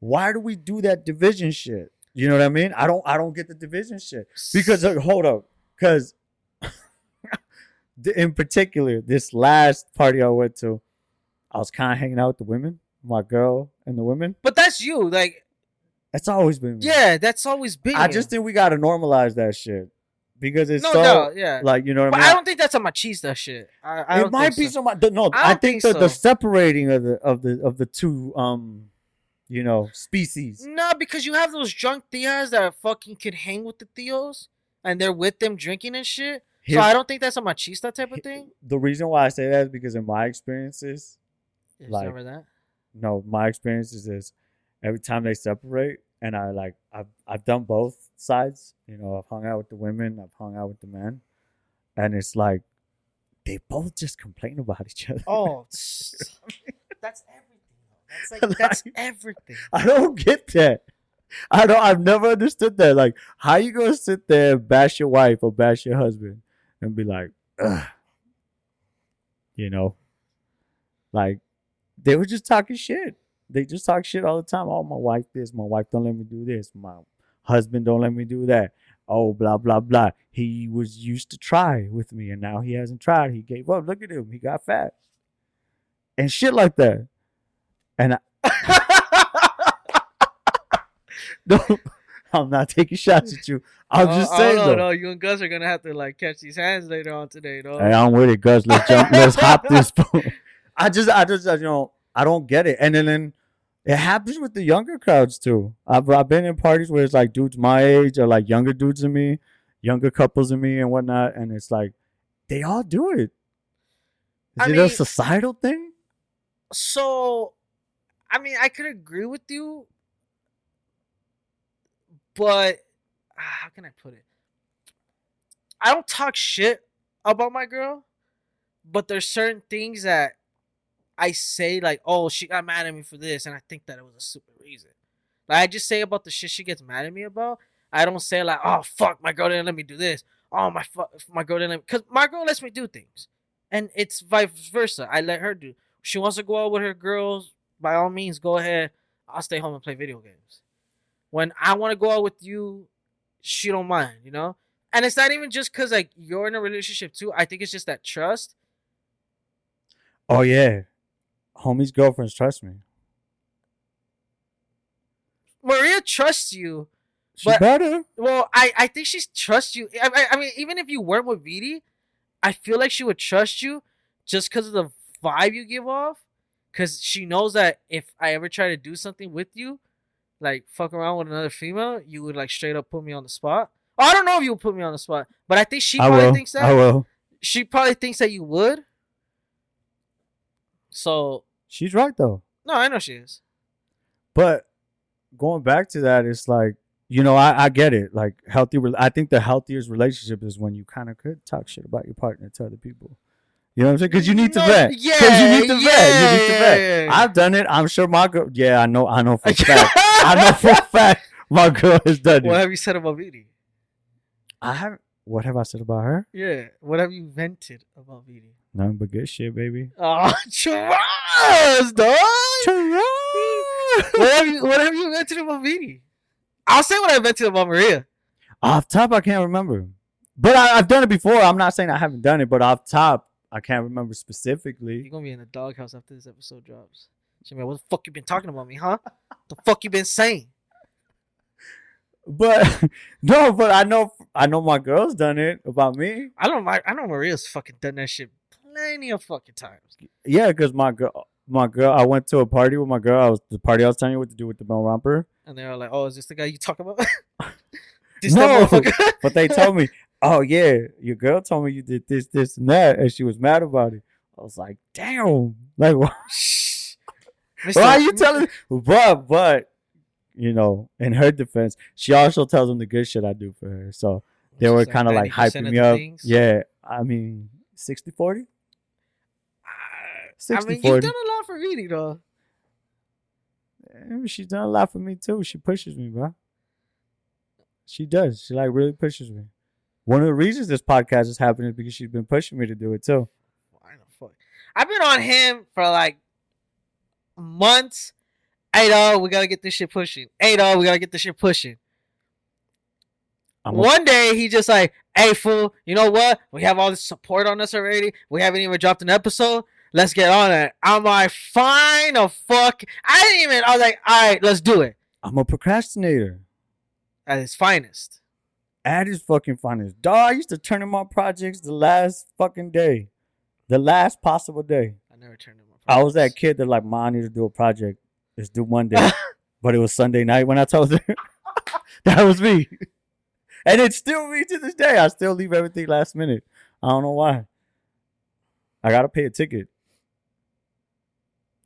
Why do we do that division shit? You know what I mean? I don't I don't get the division shit. Because uh, hold up, because in particular, this last party I went to, I was kind of hanging out with the women, my girl and the women. but that's you. Like, That's always been me. yeah, that's always been. I you. just think we gotta normalize that shit because it's no, so no, yeah. like you know what but I mean. I don't think that's a machista shit. I, I it might be so. so much. No, I I, think, think the, the separating of the of the of the two um, you know, species. No, because you have those drunk tias that fucking could hang with the theos and they're with them drinking and shit. So I don't think that's a machista type of thing. the reason why I say that is because in my experiences, It's Like- that. no, my experiences is every time they separate, and I like I've I've done both sides. You know, I've hung out with the women, I've hung out with the men, and it's like they both just complain about each other. Oh, that's everything. That's like that's everything. I don't get that. I don't. I've never understood that. Like, how you gonna sit there and bash your wife or bash your husband and be like, Ugh. you know, like they were just talking shit. They just talk shit all the time. Oh, my wife this. My wife don't let me do this. My husband don't let me do that. Oh, blah blah blah. He was used to try with me, and now he hasn't tried. He gave up. Look at him. He got fat, and shit like that. And I, no, I'm not taking shots at you. I'm oh, just Oh, saying oh, no, though. no, you and Gus are gonna have to like catch these hands later on today, though. Hey, I'm with it, Gus. Let's jump. Let's hop this. I just, I just, you know, I don't get it. And then, then it happens with the younger crowds too. I've, I've been in parties where it's like dudes my age or like younger dudes than me, younger couples than me and whatnot, and it's like they all do it. Is I it mean- a societal thing? So, I mean, I could agree with you, but ah, how can I put it? I don't talk shit about my girl, but there's certain things that I say like, "Oh, she got mad at me for this," and I think that it was a stupid reason. Like I just say about the shit she gets mad at me about. I don't say like, "Oh fuck, my girl didn't let me do this." Oh my fuck, my girl didn't let me, because my girl lets me do things, and it's vice versa. I let her do. She wants to go out with her girls. By all means, go ahead. I'll stay home and play video games. When I want to go out with you, she don't mind, you know. And it's not even just because like you're in a relationship too. I think it's just that trust. Oh yeah, homies' girlfriends trust me. Maria trusts you. She But- better. Well, I I think she trusts you. I, I, I mean, even if you weren't with Vidi, I feel like she would trust you just because of the vibe you give off. Cause she knows that if I ever try to do something with you, like fuck around with another female, you would like straight up put me on the spot. Oh, I don't know if you would put me on the spot, but I think she I probably will. thinks that. I will. She probably thinks that you would. So She's right though. no, I know she is. But going back to that, it's like you know I, I get it. Like healthy. I think the healthiest relationship is when you kind of could talk shit about your partner to other people. You know what I'm saying? Because you need to No, vet. Yeah, Because you need to vet. You need to yeah, vet. yeah, yeah. I've done it. I'm sure my girl. Yeah, I know. I know for a fact. I know for a fact my girl has done it. What have you said about Vidi? I have. What have I said about her? Yeah. What have you vented about Vidi? Nothing but good shit, baby. Oh, trust, dog. what have you What have you vented about Vidi? I'll say what I vented about Maria. Off top, I can't remember. But I, I've done it before. I'm not saying I haven't done it, but off top, I can't remember specifically. You're gonna be in the doghouse after this episode drops. Like, what the fuck you been talking about me, huh? the fuck you been saying? But no, but I know I know my girl's done it about me. I don't. I, I know Maria's fucking done that shit plenty of fucking times. Yeah, because my girl, my girl, I went to a party with my girl. I was the party I was telling you what to do with the Mel Romper. And they were like, "Oh, is this the guy you talk about?" this No. But they told me, "Oh yeah, your girl told me you did this, this, and that," and she was mad about it. I was like, "Damn, like why, are you telling?" But but you know, in her defense, she also tells them the good shit I do for her. So they were kind of like hyping me up. things. Yeah, I mean, 60 40? I mean, 40. you've done a lot for me, though. She's done a lot for me too. She pushes me, bro. She does. She like really pushes me. One of the reasons this podcast is happening is because she's been pushing me to do it too. Why the fuck? I've been on him for like months. Hey, dog, we gotta get this shit pushing. Hey, dog, we gotta get this shit pushing. I'm One day he just like, hey fool, you know what? We have all this support on us already. We haven't even dropped an episode. Let's get on it. I'm like, fine, a fuck. I didn't even. I was like, all right, let's do it I'm a procrastinator. at its finest. At his fucking finest. Dog, I used to turn in my projects the last fucking day. The last possible day. I never turned in my. I was that kid that like, mom, I need to do a project. Let's do Monday. but it was Sunday night when I told her. that was me. And it's still me to this day. I still leave everything last minute. I don't know why. I gotta pay a ticket.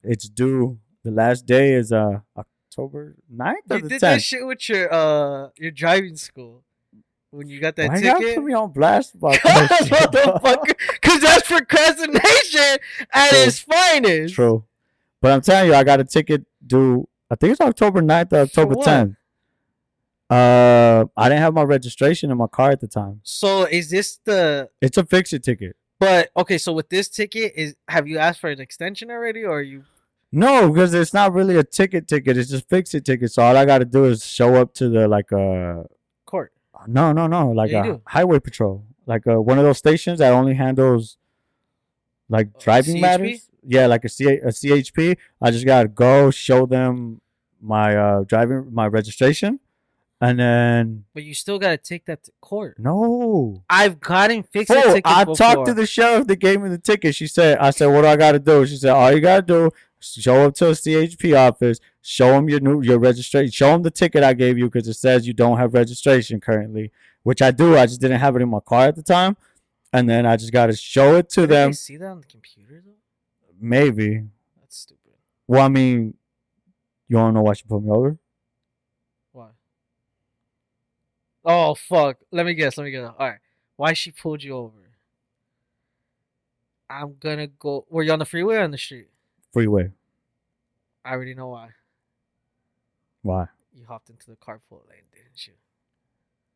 It's due. The last day is uh October 9th or You the did that shit with your uh your driving school when you got that ticket. Why ticket. put me on blast about that shit, dog? Motherfucker, because that's procrastination at True. its finest. True. But I'm telling you, I got a ticket due. I think it's October 9th or October what? 10th. Uh, I didn't have my registration in my car at the time. So is this the? It's a fix it ticket. But okay, so with this ticket, is have you asked for an extension already, or are you? No, because it's not really a ticket ticket. It's just fix it ticket. So all I got to do is show up to the like uh. No no no like Yeah, a do. highway patrol like uh, one of those stations that only handles like Uh, driving CHP? matters. Yeah, like a, C- a CHP. I just gotta go show them my uh driving my registration, and then But you still gotta take that to court. no. I've gotten fixed Fool, tickets I before. talked to the sheriff that gave me the ticket. She said, I said, what do I got to do? She said, all you got to do, show up to a CHP office, show them your new your registration, show them the ticket I gave you because it says you don't have registration currently, which I do. I just didn't have it in my car at the time, and then I just got to show it to Did them. they see that on the computer though? Maybe. That's stupid. Well, I mean, you to know why she put me over? Why? Oh fuck! Let me guess. Let me guess. All right. Why she pulled you over? I'm gonna go. Were you on the freeway or on the street? Freeway. I already know why. Why? You hopped into the carpool lane, didn't you?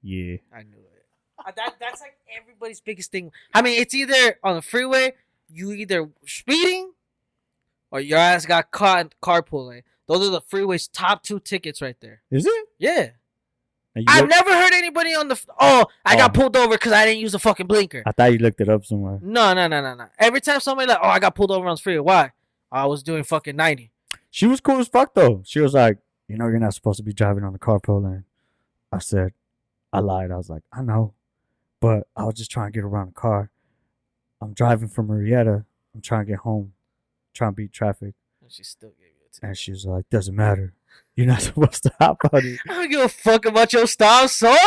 Yeah. I knew it. Uh, that that's like everybody's biggest thing. I mean, it's either on the freeway, you either speeding, or your ass got caught carpooling. Those are the freeway's top two tickets right there. Is it? Yeah, I've look- never heard anybody on the. f- Oh, I got Oh. pulled over because I didn't use a fucking blinker. I thought you looked it up somewhere. No, no, no, no, no. Every time somebody like, oh, I got pulled over on the freeway. Why? I was doing fucking ninety. She was cool as fuck though. She was like, you know, you're not supposed to be driving on the carpool lane. I said, I lied. I was like, I know, but I was just trying to get around the car. I'm driving from Marietta. I'm trying to get home, trying to beat traffic. And she still gave you a ticket. And she was like, "Doesn't matter. You're not supposed to hop on it." I don't give a fuck about your style, sorry.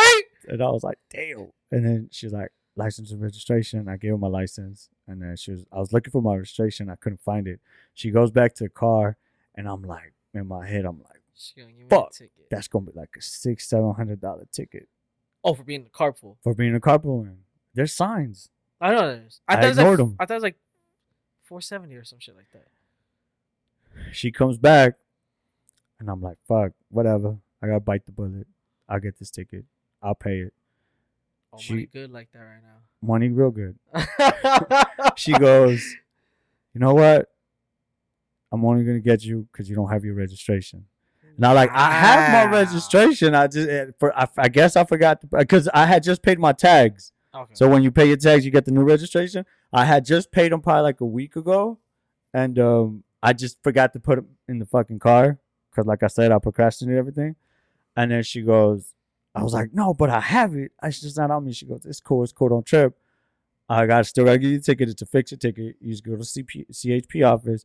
And I was like, "Damn." And then she's like, "License and registration." I gave her my license, and then she was. I was looking for my registration. I couldn't find it. She goes back to the car, and I'm like, in my head, I'm like, She gonna give me Fuck. a ticket. "That's gonna be like a six, seven hundred dollar ticket Oh, for being a carpool. for being a carpooler." There's signs. I know there's. I, I thought it was like, ignored 'em. I thought it was like 470 or some shit like that. She comes back, and I'm like, "Fuck, whatever. I gotta bite the bullet. I'll get this ticket. I'll pay it. Oh, She- money good like that right now. Money real good." She goes, "You know what? I'm only gonna get you because you don't have your registration." I like, I have my Wow. registration. I just eh, for I, I guess I forgot because I had just paid my tags. Okay. So when you pay your tags, you get the new registration. I had just paid them probably like a week ago, and um, I just forgot to put them in the fucking car because, like I said, I procrastinated everything. And then she goes, I was like, no, but I have it. It's just not on me. She goes, it's cool. It's cool. Don't trip. I got still got to give you the ticket. It's a fix your ticket. You just go to CP, CHP office,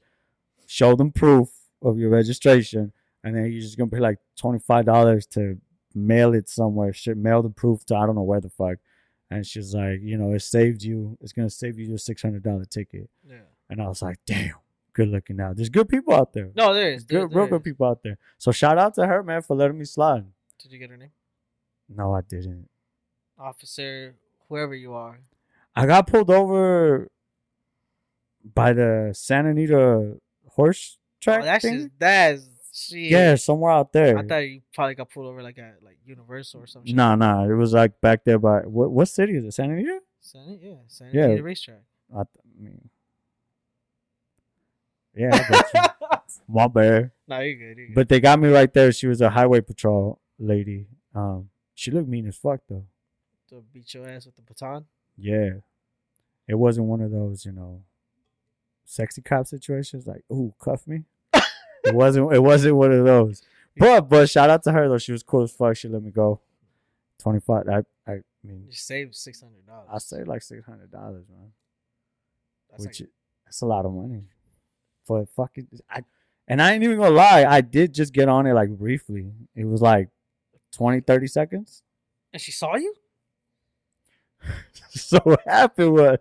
show them proof of your registration, and then you're just gonna pay like twenty five dollars to mail it somewhere. Shit, mail the proof to I don't know where the fuck. And she's like, you know, it saved you. It's gonna save you your six hundred dollar ticket. yeah. And I was like, damn, good looking out. There's good people out there. No, there is. Good, there real good people out there. So shout out to her, man, for letting me slide. Did you get her name? No, I didn't. Officer, whoever you are. I got pulled over by the Santa Anita horse track Oh, that's thing. just that's shit. yeah, somewhere out there. I thought you probably got pulled over like at like Universal or something. Nah, nah. It was like back there by what? What city is it? Santa Anita? San, yeah, San Yeah. Antonio racetrack. I, th- I mean, yeah, you. My bad. no, you're good. You're good. But they got me right there. She was a highway patrol lady. Um, she looked mean as fuck though. to beat your ass with the baton. Yeah, it wasn't one of those, you know, sexy cop situations. Like, ooh, cuff me. It wasn't. It wasn't one of those. But but shout out to her though. She was cool as fuck. She let me go. Twenty five. I I mean, You saved six hundred dollars. I say like six hundred dollars, man. That's which like, that's a lot of money for fucking. I and I ain't even gonna lie. I did just get on it like briefly. It was like 20, 30 seconds. and she saw you. so what happened was,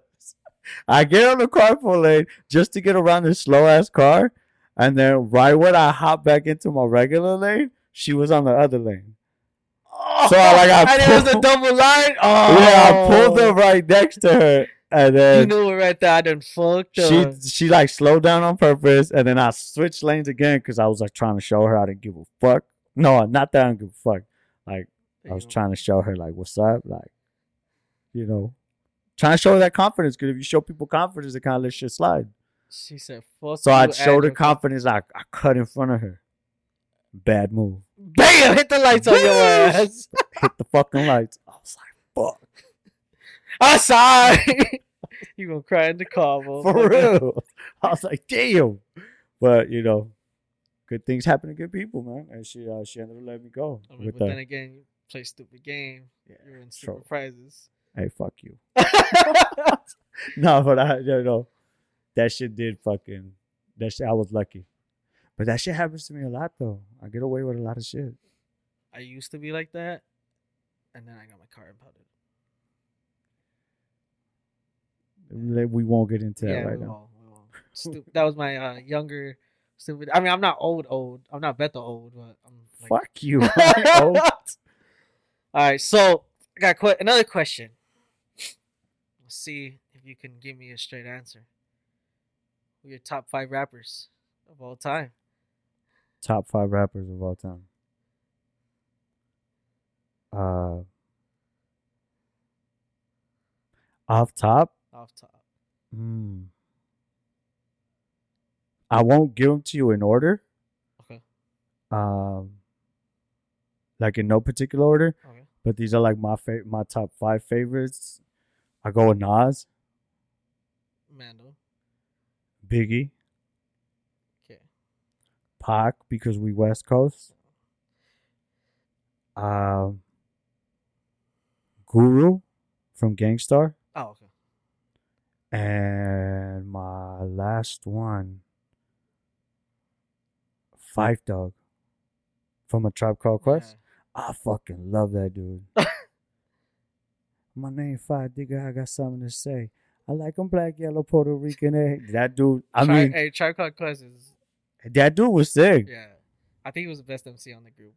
I get on the carpool lane just to get around this slow ass car, and then right when I hop back into my regular lane, she was on the other lane. So I, like, I and it was a double line. Oh, Yeah, I oh. pulled up right next to her, and then You knew it right there. I done fucked she up. she like slowed down on purpose, and then I switched lanes again because I was like trying to show her I didn't give a fuck. No, not that I don't give a fuck. Like I was trying to show her like what's up, like you know, trying to show her that confidence. Because if you show people confidence, they kind of let shit slide. She said, "Fuck." So I showed her confidence. I I cut in front of her. Bad move. Bam! Hit the lights on your ass. Hit the fucking lights. I was like, fuck. I'm sorry. you gonna cry in the car, bro. For real. I was like, damn. But you know, good things happen to good people, man. And she uh, she ended up letting me go I mean, but that. then again, you play stupid game. Yeah, You're in stupid prizes. Hey, fuck you. no, but I you know that shit did fucking that shit. I was lucky, but that shit happens to me a lot though. I get away with a lot of shit. I used to be like that, and then I got my car impounded. We won't get into that right we now. won't, we won't. Stu- that was my uh, younger stupid. I mean, I'm not old, old. I'm not Beto old, but I'm like. Fuck you. All right, so I got que- another question. Let's see if you can give me a straight answer. Your top five rappers of all time? Top five rappers of all time. Uh, off top, Off top. Hmm. I won't give them to you in order. Okay. Um, like in no particular order, Okay. but these are like my fa- my top five favorites. I go with Nas, Mando. Biggie, Okay. Pac because we West Coast. Um, Guru from Gangstar, Oh, okay. and my last one. Five Dog from a Tribe Called Quest. Yeah. I fucking love that dude. My name Five Digger. I got something to say. I like him black, yellow, Puerto Rican. eh. That dude. I Tri- mean, hey, Tribe Called Quest is that dude was sick. yeah. I think he was the best MC on the group.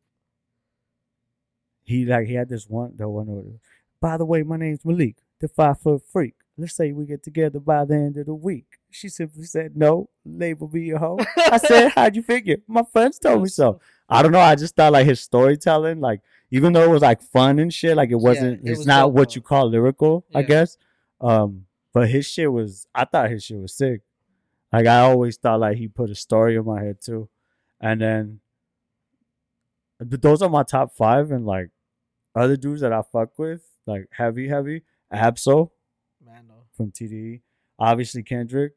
He like he had this one. The one. who- By the way, my name's Malik, the five foot freak. Let's say we get together by the end of the week. She simply said, "No, label me a hoe." I said, "How'd you figure?" My friends told me so. I don't know. I just thought like his storytelling, like even though it was like fun and shit, like it wasn't. it it's was not dope, what though. you call lyrical, I guess. Um, but his shit was. I thought his shit was sick. Like I always thought, like he put a story in my head too, and then. But those are my top five, and like other dudes that I fuck with, like heavy, heavy, Absol Man, no. from TDE, obviously Kendrick.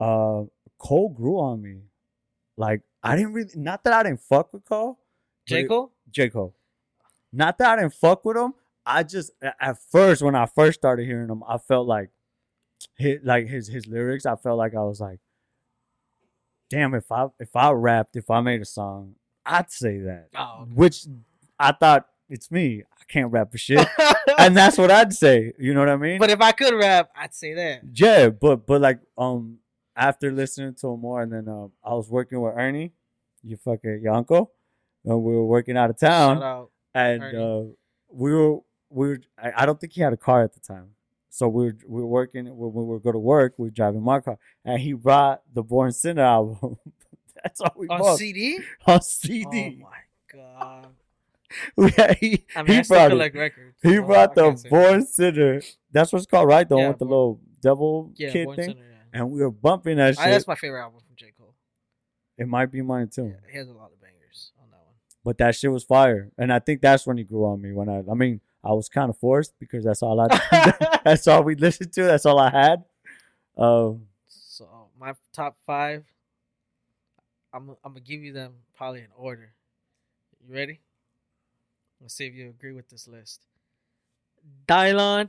Uh, Cole grew on me. Like I didn't really, not that I didn't fuck with Cole, J Cole. J Cole. Not that I didn't fuck with him. I just at first when I first started hearing him, I felt like his like his his lyrics. I felt like I was like, damn, if I if I rapped, if I made a song, I'd say that. Oh, Which I thought it's me. I can't rap for shit, and that's what I'd say. You know what I mean? but if I could rap, I'd say that. Yeah, but but like um after listening to him more, and then um I was working with Ernie, you fucking your uncle, and we were working out of town, out. and uh, we were we were I, I don't think he had a car at the time, so we were we were working when we were go to work, we were driving my car, and he brought the Born Sinner album. That's all we On bought CD? on CD. Oh my god. yeah, he, I mean, he I still brought it. records. He so brought I the Born Sinner. That's what it's called, right? The one Yeah, with the Born- little devil Yeah, kid Born thing. Sinner, yeah. And we were bumping that shit. that's my favorite album from J. Cole. It might be mine too. Yeah, he has a lot of bangers on that one. But that shit was fire. And I think that's when he grew on me. When I I mean, I was kind of forced because that's all I that's all we listened to. That's all I had. Um So my top five, I'm I'm gonna give you them probably in order. You ready? Let's see if you agree with this list. Dylon,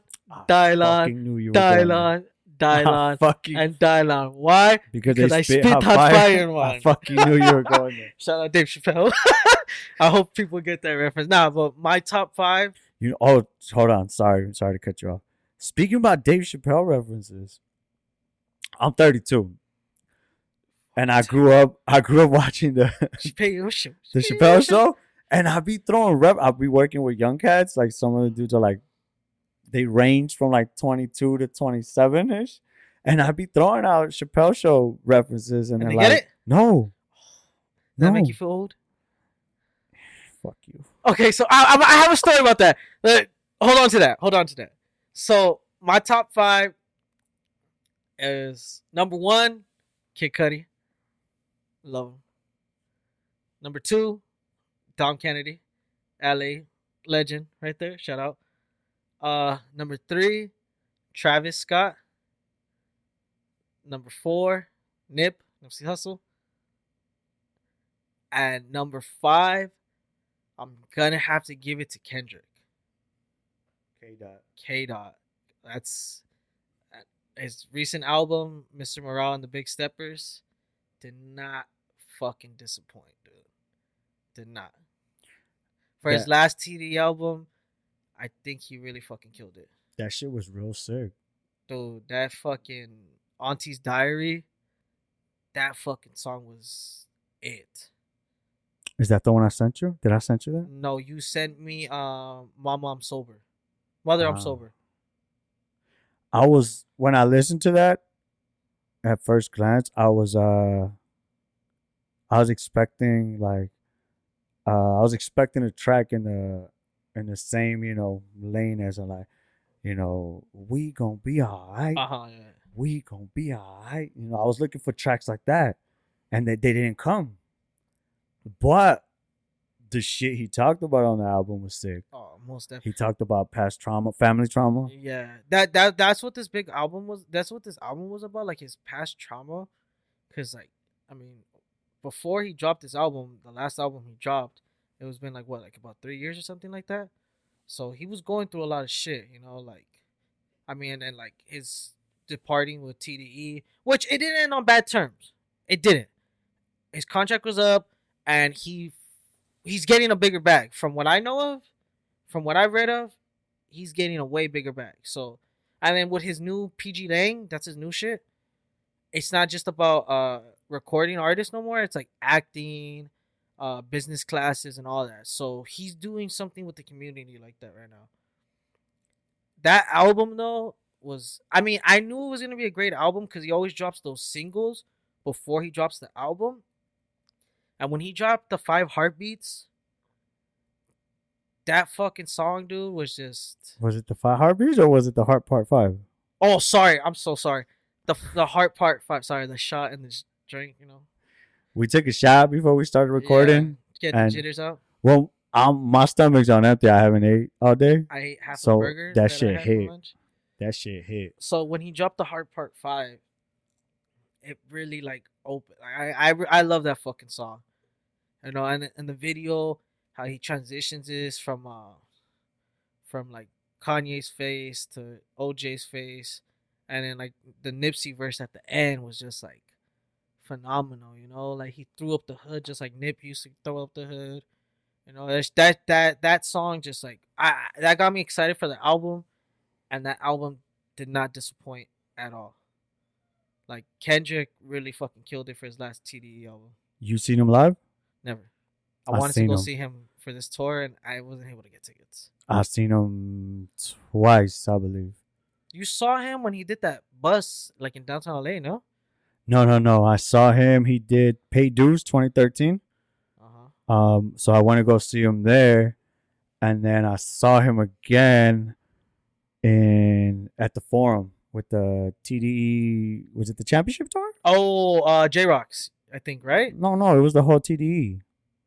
Dylon, fucking knew you were going there. Dylon, Dylon, fucking and Dylon. Why? because, because I spit, spit hot, hot fire. fire in I fucking knew you were going there. Shout out Dave Chappelle. I hope people get that reference. Nah, but my top five. You know, oh, hold on. Sorry, sorry to cut you off. Speaking about Dave Chappelle references, I'm 32, and I grew up. I grew up watching the Chappelle the Chappelle show, and I be throwing rep. I'll be working with young cats. Like some of the dudes are like, they range from like 22 to 27 ish, and I be throwing out Chappelle show references, and, And they get like, it? no, Does that no, make you feel old? fuck you. Okay, so I, I, have a story about that. Hold on to that. Hold on to that. So my top five is number one, Kid Cudi. Love him. Number two, Dom Kennedy, LA legend, right there. Shout out. Uh, number three, Travis Scott. Number four, Nip, Nipsey Hustle. And number five, I'm gonna have to give it to Kendrick. Okay, dot. K Dot. That's his recent album, Mr. Morale and the Big Steppers, did not fucking disappoint, dude. Did not. For his last TD album, I think he really fucking killed it. That shit was real sick. Dude, that fucking Auntie's Diary, that fucking song was it. Is that the one I sent you? Did I send you that? No, you sent me um Mama I'm sober. Mother I'm Ah. sober. I was when I listened to that at first glance, I was uh I was expecting like uh I was expecting a track in the in the same, you know, lane as a like, you know, we gonna be alright. Uh-huh, yeah. We gonna be alright. You know, I was looking for tracks like that. And they, they didn't come. But the shit he talked about on the album was sick. Oh, most definitely. He talked about past trauma, family trauma. Yeah, that that that's what this big album was. That's what this album was about, like his past trauma. Cause like, I mean, before he dropped this album, the last album he dropped, it was been like what, like about three years or something like that. So he was going through a lot of shit, you know, like, I mean, and like his departing with TDE, which it didn't end on bad terms. It didn't. his contract was up, and he he's getting a bigger bag. From what I know of, from what I've read of, he's getting a way bigger bag. So, and then with his new PG Lang, that's his new shit. It's not just about uh recording artists no more. It's like acting, uh, business classes, and all that. So he's doing something with the community like that right now. That album though was, I mean, I knew it was gonna be a great album because he always drops those singles before he drops the album. And when he dropped the five heartbeats, that fucking song, dude, was just. Was it the five heartbeats or was it the heart part five? Oh, sorry. I'm so sorry. The the heart part five. Sorry, the shot and the drink. You know, We took a shot before we started recording. Yeah, get the jitters out. Well, um, my stomach's on empty. I haven't ate all day. I ate half so a burger. that I shit hit. That shit hit. So when he dropped the heart part five, it really like opened. I I I love that fucking song. You know, and and the video, how he transitions is from uh from like Kanye's face to OJ's face, and then like the Nipsey verse at the end was just like phenomenal. You know, like he threw up the hood just like Nip used to throw up the hood. You know, that that that song just like I that got me excited for the album, and that album did not disappoint at all. Like Kendrick really fucking killed it for his last TDE album. You seen him live? Never. I I've wanted to go him. see him for this tour, and I wasn't able to get tickets. I've seen him twice, I believe. You saw him when he did that bus, like in downtown LA, no? No, no, no. I saw him. He did Pay Dues 2013. Uh huh. Um, so I went to go see him there, and then I saw him again in at the Forum with the TDE. Was it the championship tour? Oh, uh, J Rocks, I think, right? No, no, it was the whole TDE,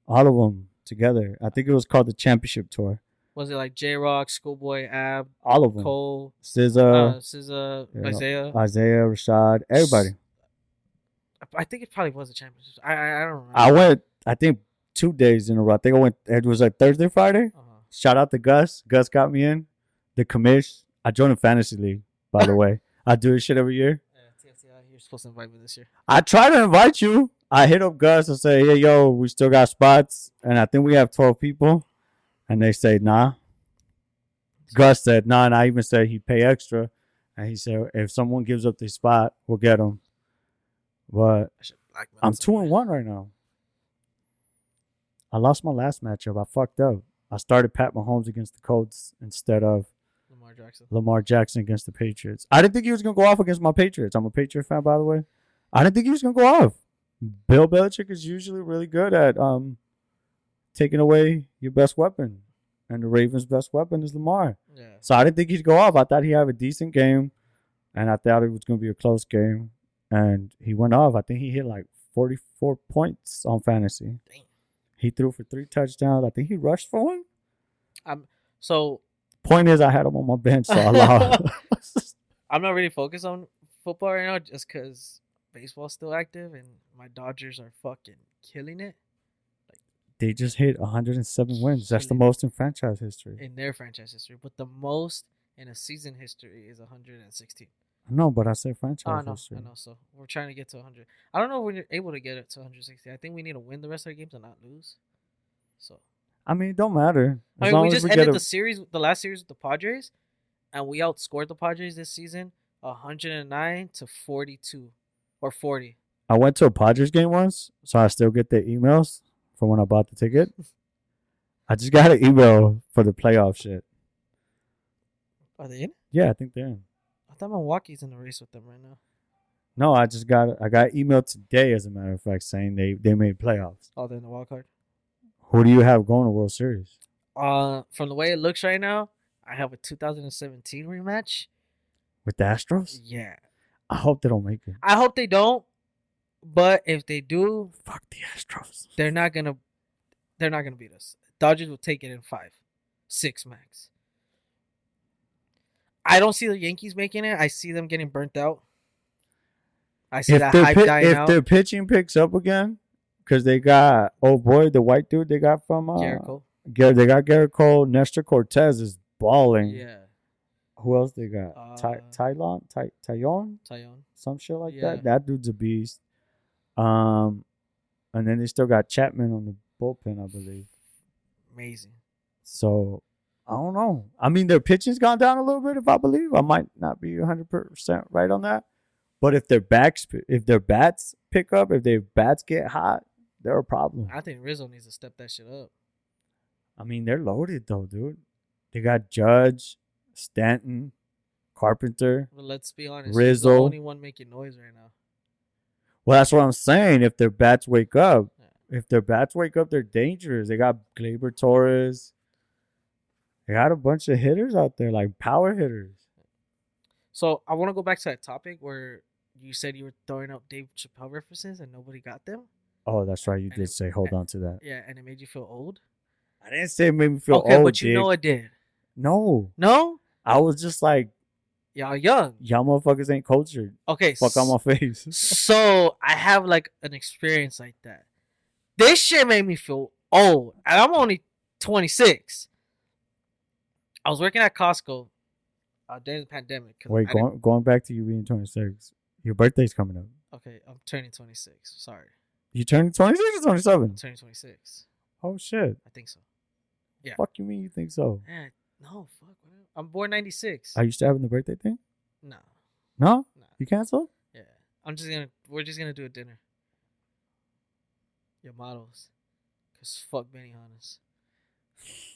all of them together. I think it was called the championship tour. Was it like J Rock, Schoolboy, Ab, All of them. Cole, SZA, uh, SZA, yeah. Isaiah? Isaiah, Rashad, everybody. I think it probably was a championship. I I, I don't remember. I went. I think two days in a row. I think I went. It was like Thursday, Friday. Uh-huh. Shout out to Gus. Gus got me in the commish. I joined a fantasy league, by the way. I do this shit every year. Yeah, TFTI, you're supposed to invite me this year. I try to invite you. I hit up Gus and say, "Hey, yo, we still got spots, and I think we have twelve people." And they say, "Nah." Gus said, "Nah," and I even said he'd pay extra, and he said, "If someone gives up their spot, we'll get them." But I should blackmail I'm two and one right now. I lost my last matchup. I fucked up. I started Pat Mahomes against the Colts instead of Jackson. Lamar Jackson against the Patriots. I didn't think he was gonna go off against my Patriots. I'm a Patriot fan, by the way. I didn't think he was gonna go off. Bill Belichick is usually really good at um taking away your best weapon, and the Ravens' best weapon is Lamar. Yeah. So I didn't think he'd go off. I thought he'd have a decent game, and I thought it was gonna be a close game, and he went off. I think he hit like 44 points on fantasy. Damn. He threw for three touchdowns. I think he rushed for one. Um. So Point is, I had him on my bench, so I lost. I'm not really focused on football right now, just because baseball's still active and my Dodgers are fucking killing it they just hit 107 wins. That's the most in franchise history. in their franchise history. But the most in a season history is 116. No, but I said franchise Oh, I know, history. I know. So we're trying to get to 100. I don't know if we're able to get it to 160. I think we need to win the rest of our games and not lose. So I mean, it don't matter. I mean, we just we ended get the series, the last series with the Padres, and we outscored the Padres this season 109 to 42 or 40. I went to a Padres game once, so I still get the emails from when I bought the ticket. I just got an email for the playoff shit. Are they in? Yeah, I think they're in. I thought Milwaukee's in the race with them right now. No, I just got I got emailed today, as a matter of fact, saying they they made playoffs. Oh, they're in the wild card. Who do you have going to World Series? Uh, from the way it looks right now, I have a 2017 rematch. With the Astros? Yeah, I hope they don't make it. I hope they don't. But if they do, Fuck the Astros. they're not gonna, they're not gonna beat us. Dodgers will take it in five, six max. I don't see the Yankees making it. I see them getting burnt out. I see If, that hype pi- dying if out. their pitching picks up again, because they got oh boy, the white dude they got from uh, Jericho. Gar- they got Garrett Cole, Nestor Cortez is balling. Yeah, Who else they got? Ty Uh, Tylon, Ty Tyon, Tyon. some shit like Yeah. that. That dude's a beast. Um, and then they still got Chapman on the bullpen, I believe. Amazing. So I don't know. I mean, their pitching's gone down a little bit, if I believe. I might not be 100 percent right on that, but if their backs, if their bats pick up, if their bats get hot, they're a problem. I think Rizzo needs to step that shit up. I mean, they're loaded though, dude. They got Judge, Stanton, Carpenter. But let's be honest. he's Rizzo. the only one making noise right now. Well, that's what I'm saying. If their bats wake up, if their bats wake up, they're dangerous. They got Gleyber Torres. They got a bunch of hitters out there, like power hitters. So I want to go back to that topic where you said you were throwing out Dave Chappelle references and nobody got them. Oh, that's right. You And did it- say, hold on to that. Yeah, and it made you feel old. I didn't say it made me feel okay, old. but you know it did. No, No, I was just like, y'all young. y'all motherfuckers ain't cultured. Okay, Fuck on my face. so I have like an experience like that. This shit made me feel old, and I'm only 26. I was working at Costco uh, during the pandemic. Wait, going going back to you being 26. Your birthday's coming up. Okay, I'm turning 26. Sorry, You turned 26 or 27? I'm turning 26. Oh shit. I think so. Yeah. Fuck you mean you think so? Eh, no, fuck. whatever. I'm born 96. Are you still having the birthday thing? no, No? no. You canceled? Yeah, I'm just gonna. We're just gonna do a dinner. Your models, cause fuck Benihana's.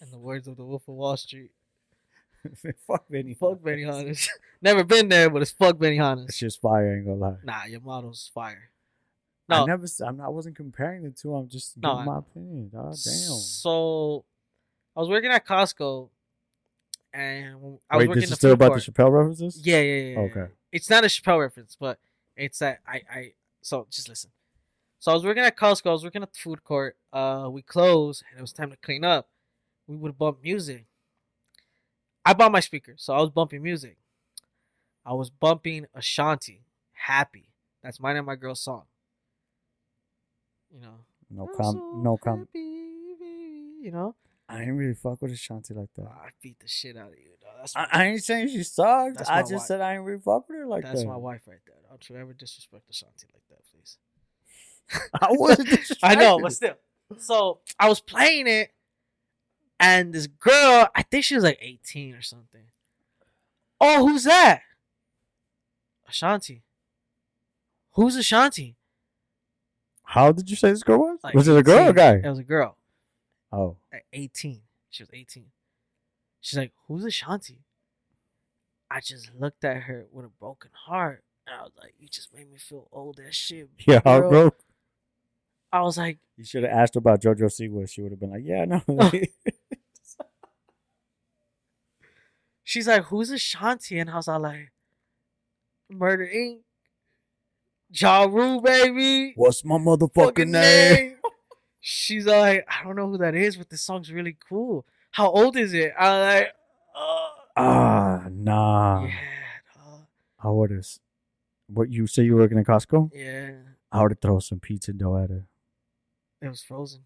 In the words of the Wolf of Wall Street, Fuck Benny. fuck Benihana's. Never been there, but it's fuck It's just fire, I ain't gonna lie. Nah, your model's fire. I never I'm not, I wasn't comparing the two. I'm just No, giving I- my opinion. Oh, damn. So, I was working at Costco, and I was Wait, working this the is still about court. the Chappelle references? Yeah, yeah, yeah. yeah, Okay. It's not a Chappelle reference, but it's that I, I. So just listen. So I was working at Costco. I was working at the food court. Uh, we closed, and it was time to clean up. We would bump music. I bought my speaker, so I was bumping music. I was bumping Ashanti, "Happy." That's mine and my girl's song. You know. No I'm com so no com baby, You know. I ain't really fuck with Ashanti like that. Ah, I beat the shit out of you, dog. That's I, I ain't saying she sucked. I just wife. said I ain't really fuck with her like that's that. That's my wife right there. Don't you ever disrespect Ashanti like that, please. I wasn't I know, disrespecting but still. So I was playing it, and this girl, I think she was like 18 or something. Oh, who's that? Ashanti. Who's Ashanti? How did you say this girl was? Like was it a girl or a guy? It was a girl Oh. at 18. She was 18. She's like, Who's Ashanti? I just looked at her with a broken heart. And I was like, You just made me feel old as shit. Yeah, girl." bro. I was like, You should have asked her about JoJo Siwa. She would have been like, "Yeah, no." Oh. She's like, Who's Ashanti? And I was all like, Murder Inc. Ja Rule, baby. What's my motherfucking Fucking name? She's like, I don't know who that is, but this song's really cool. How old is it? I was like, uh, Ah, nah. yeah, dog. I would have. What you say you were working at Costco? yeah. I would have thrown some pizza dough at her. It was frozen.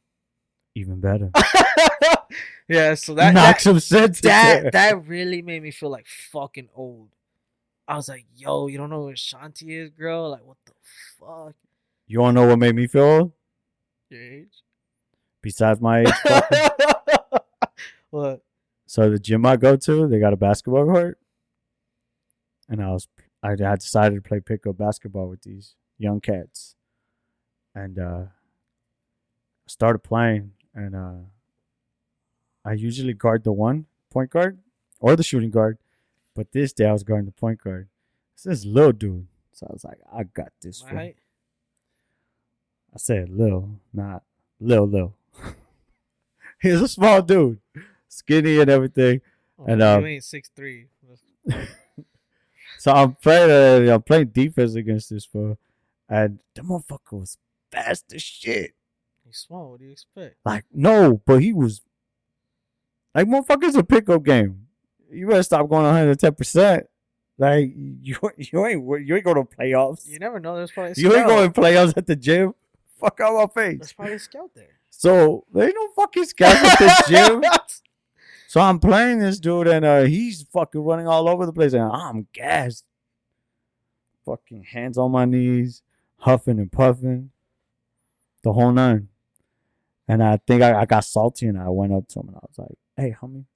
Even better. yeah, so that Knock that, some sense that that really made me feel like fucking old. I was like, yo, you don't know who Shanti is, girl? Like, what the fuck? You wanna know what made me feel old? Your age? Besides my age. fucking- what? so the gym I go to, they got a basketball court, and I was I had decided to play pickup basketball with these young cats, and uh, started playing, and uh, I usually guard the one point guard or the shooting guard, but this day I was guarding the point guard. It's this little dude, so I was like, I got this one. height? I said Lil, not Lil Lil. He's a small dude, skinny and everything. Oh, And, you um, ain't six three. So I'm playing, uh, I'm playing defense against this fool, and the motherfucker was fast as shit. He's small. What do you expect? Like no, but he was like motherfucker's a pickup game. You better stop going 110. percent Like you, you ain't you ain't going to playoffs. You never know. There's probably a You ain't going playoffs at the gym. Fuck out my face. There's probably a scout there. So there ain't no fucking scout at the gym. So I'm playing this dude, and uh, he's fucking running all over the place, and I'm gassed. Fucking hands on my knees, huffing and puffing. the whole nine. And I think I, I got salty and I went up to him and I was like, "Hey, homie,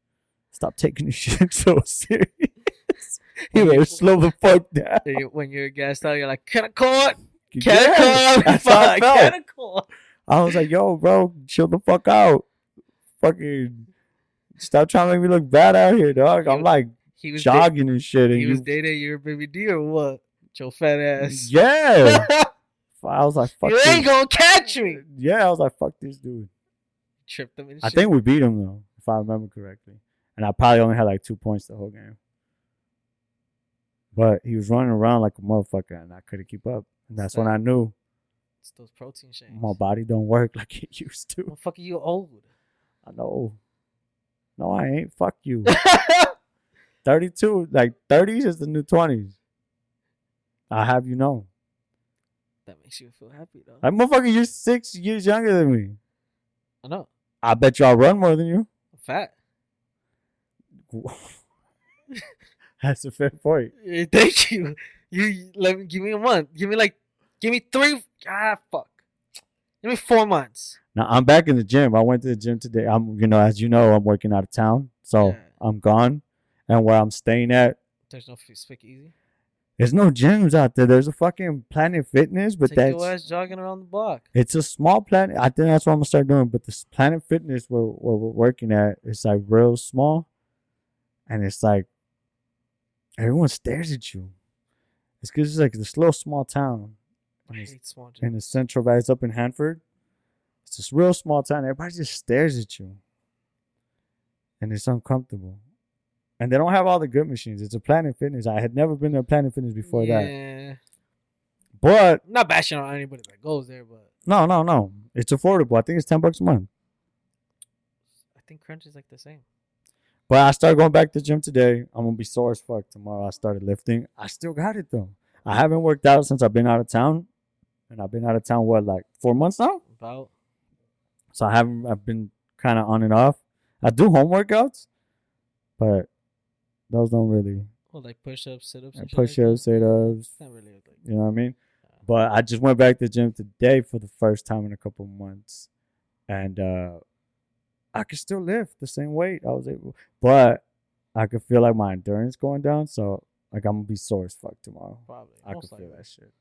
stop taking this shit so serious. you better slow the fuck down." When you- When you're gassed out, you're like, "Can I call it? Can I call it? that's how I Fuck. Can I call it?" I was like, "Yo, bro, chill the fuck out. Fucking stop trying to make me look bad out here, dog. I'm like He was da- jogging and shit, and he was dating your baby D or what? Your fat ass. yeah." I was like, "Fuck you this." ain't gonna catch me. Yeah, I was like, "Fuck this dude." Tripped him and I think we beat him though, if I remember correctly. And I probably only had like two points the whole game. But he was running around like a motherfucker, and I couldn't keep up. And that's when I knew it's those protein shakes. my body don't work like it used to. Motherfucker, you old. I know. No, I ain't. Fuck you. 32, like 30s is the new 20s. I have you know. that makes you feel happy though. Like, motherfucker, you're six years younger than me. I know. I bet you I run more than you. I'm fat. That's a fair point. Eh, Thank you. You let me give me a month. Give me like, give me three. Ah, fuck. Give me four months. Now I'm back in the gym. I went to the gym today. I'm, you know, as you know, I'm working out of town, so Yeah. I'm gone. And where I'm staying at, There's no speak easy. there's no gyms out there. There's a fucking Planet Fitness, but Take that's your ass jogging around the block. it's a small planet. I think that's what I'm gonna start doing. But this Planet Fitness where where we're working at, is like real small, and it's like everyone stares at you. It's because it's like this little small town. I And it's hate small in gyms. the Central Valley. Up in Hanford. It's this real small town. Everybody just stares at you. And it's uncomfortable. And they don't have all the good machines. It's a Planet Fitness. I had never been to a Planet Fitness before that. yeah. But I'm not bashing on anybody that goes there, but no, no, no. It's affordable. I think it's 10 bucks a month. I think Crunch is like the same. But I started going back to the gym today. I'm gonna be sore as fuck tomorrow. I started lifting. I still got it though. I haven't worked out since I've been out of town. And I've been out of town what, like four months now? About So I haven't I've been kinda on and off. I do home workouts, but those don't really well, like push ups, sit ups, push ups, sit ups, Not really like. you know what I mean? But I just went back to the gym today for the first time in a couple months. And uh I could still lift the same weight. I was able but I could feel like my endurance going down, so like I'm gonna be sore as fuck tomorrow. Probably. I most could feel that shit.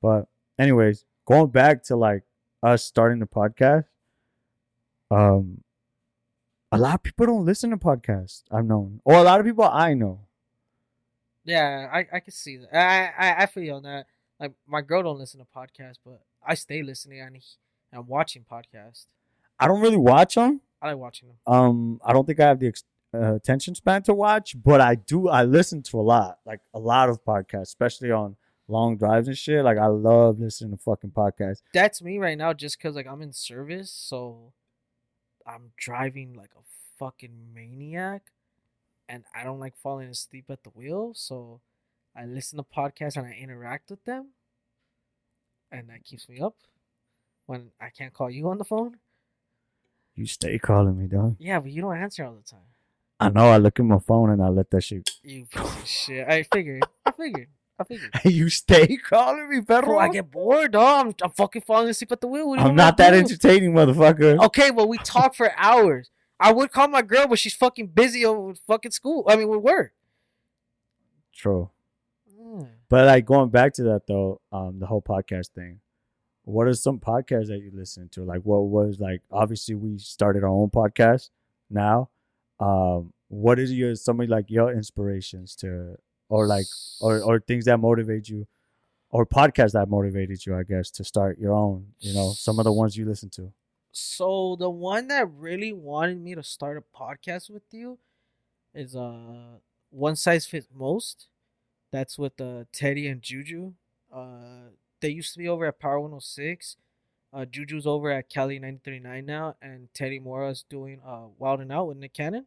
But anyways, going back to like us starting the podcast, um a lot of people don't listen to podcasts, I've known. Or a lot of people I know. Yeah, I I can see that. I I I feel you on that. Like my girl don't listen to podcasts, but I stay listening and and watching podcasts. I don't really watch them. I like watching them. Um, I don't think I have the ex- uh, attention span to watch, but I do. I listen to a lot, like a lot of podcasts, especially on long drives and shit. Like I love listening to fucking podcasts. That's me right now, just cause like I'm in service, so I'm driving like a fucking maniac, and I don't like falling asleep at the wheel. So I listen to podcasts and I interact with them, and that keeps me up when I can't call you on the phone. You stay calling me, dog. Yeah, but you don't answer all the time. I know. I look at my phone and I let that shit. You piece of shit. I figured. I figured. I figured. you stay calling me, Bro, I get bored, dog. I'm, I'm fucking falling asleep at the wheel. What do you I'm not that do? entertaining, motherfucker. Okay, well, we talk for hours. I would call my girl, but she's fucking busy over with fucking school. I mean, with work. True. Mm. But like going back to that though, um, the whole podcast thing. What are some podcasts that you listen to? Like, what was like? Obviously, we started our own podcast now. Um, what is your some of like your inspirations to, or like, or or things that motivate you, or podcasts that motivated you? I guess to start your own. You know, some of the ones you listen to. So the one that really wanted me to start a podcast with you is uh one size fits most. That's with uh Teddy and Juju. Uh they used to be over at Power 106. Uh Juju's over at Cali 939 now and Teddy Mora's doing uh Wild and Out with Nick Cannon.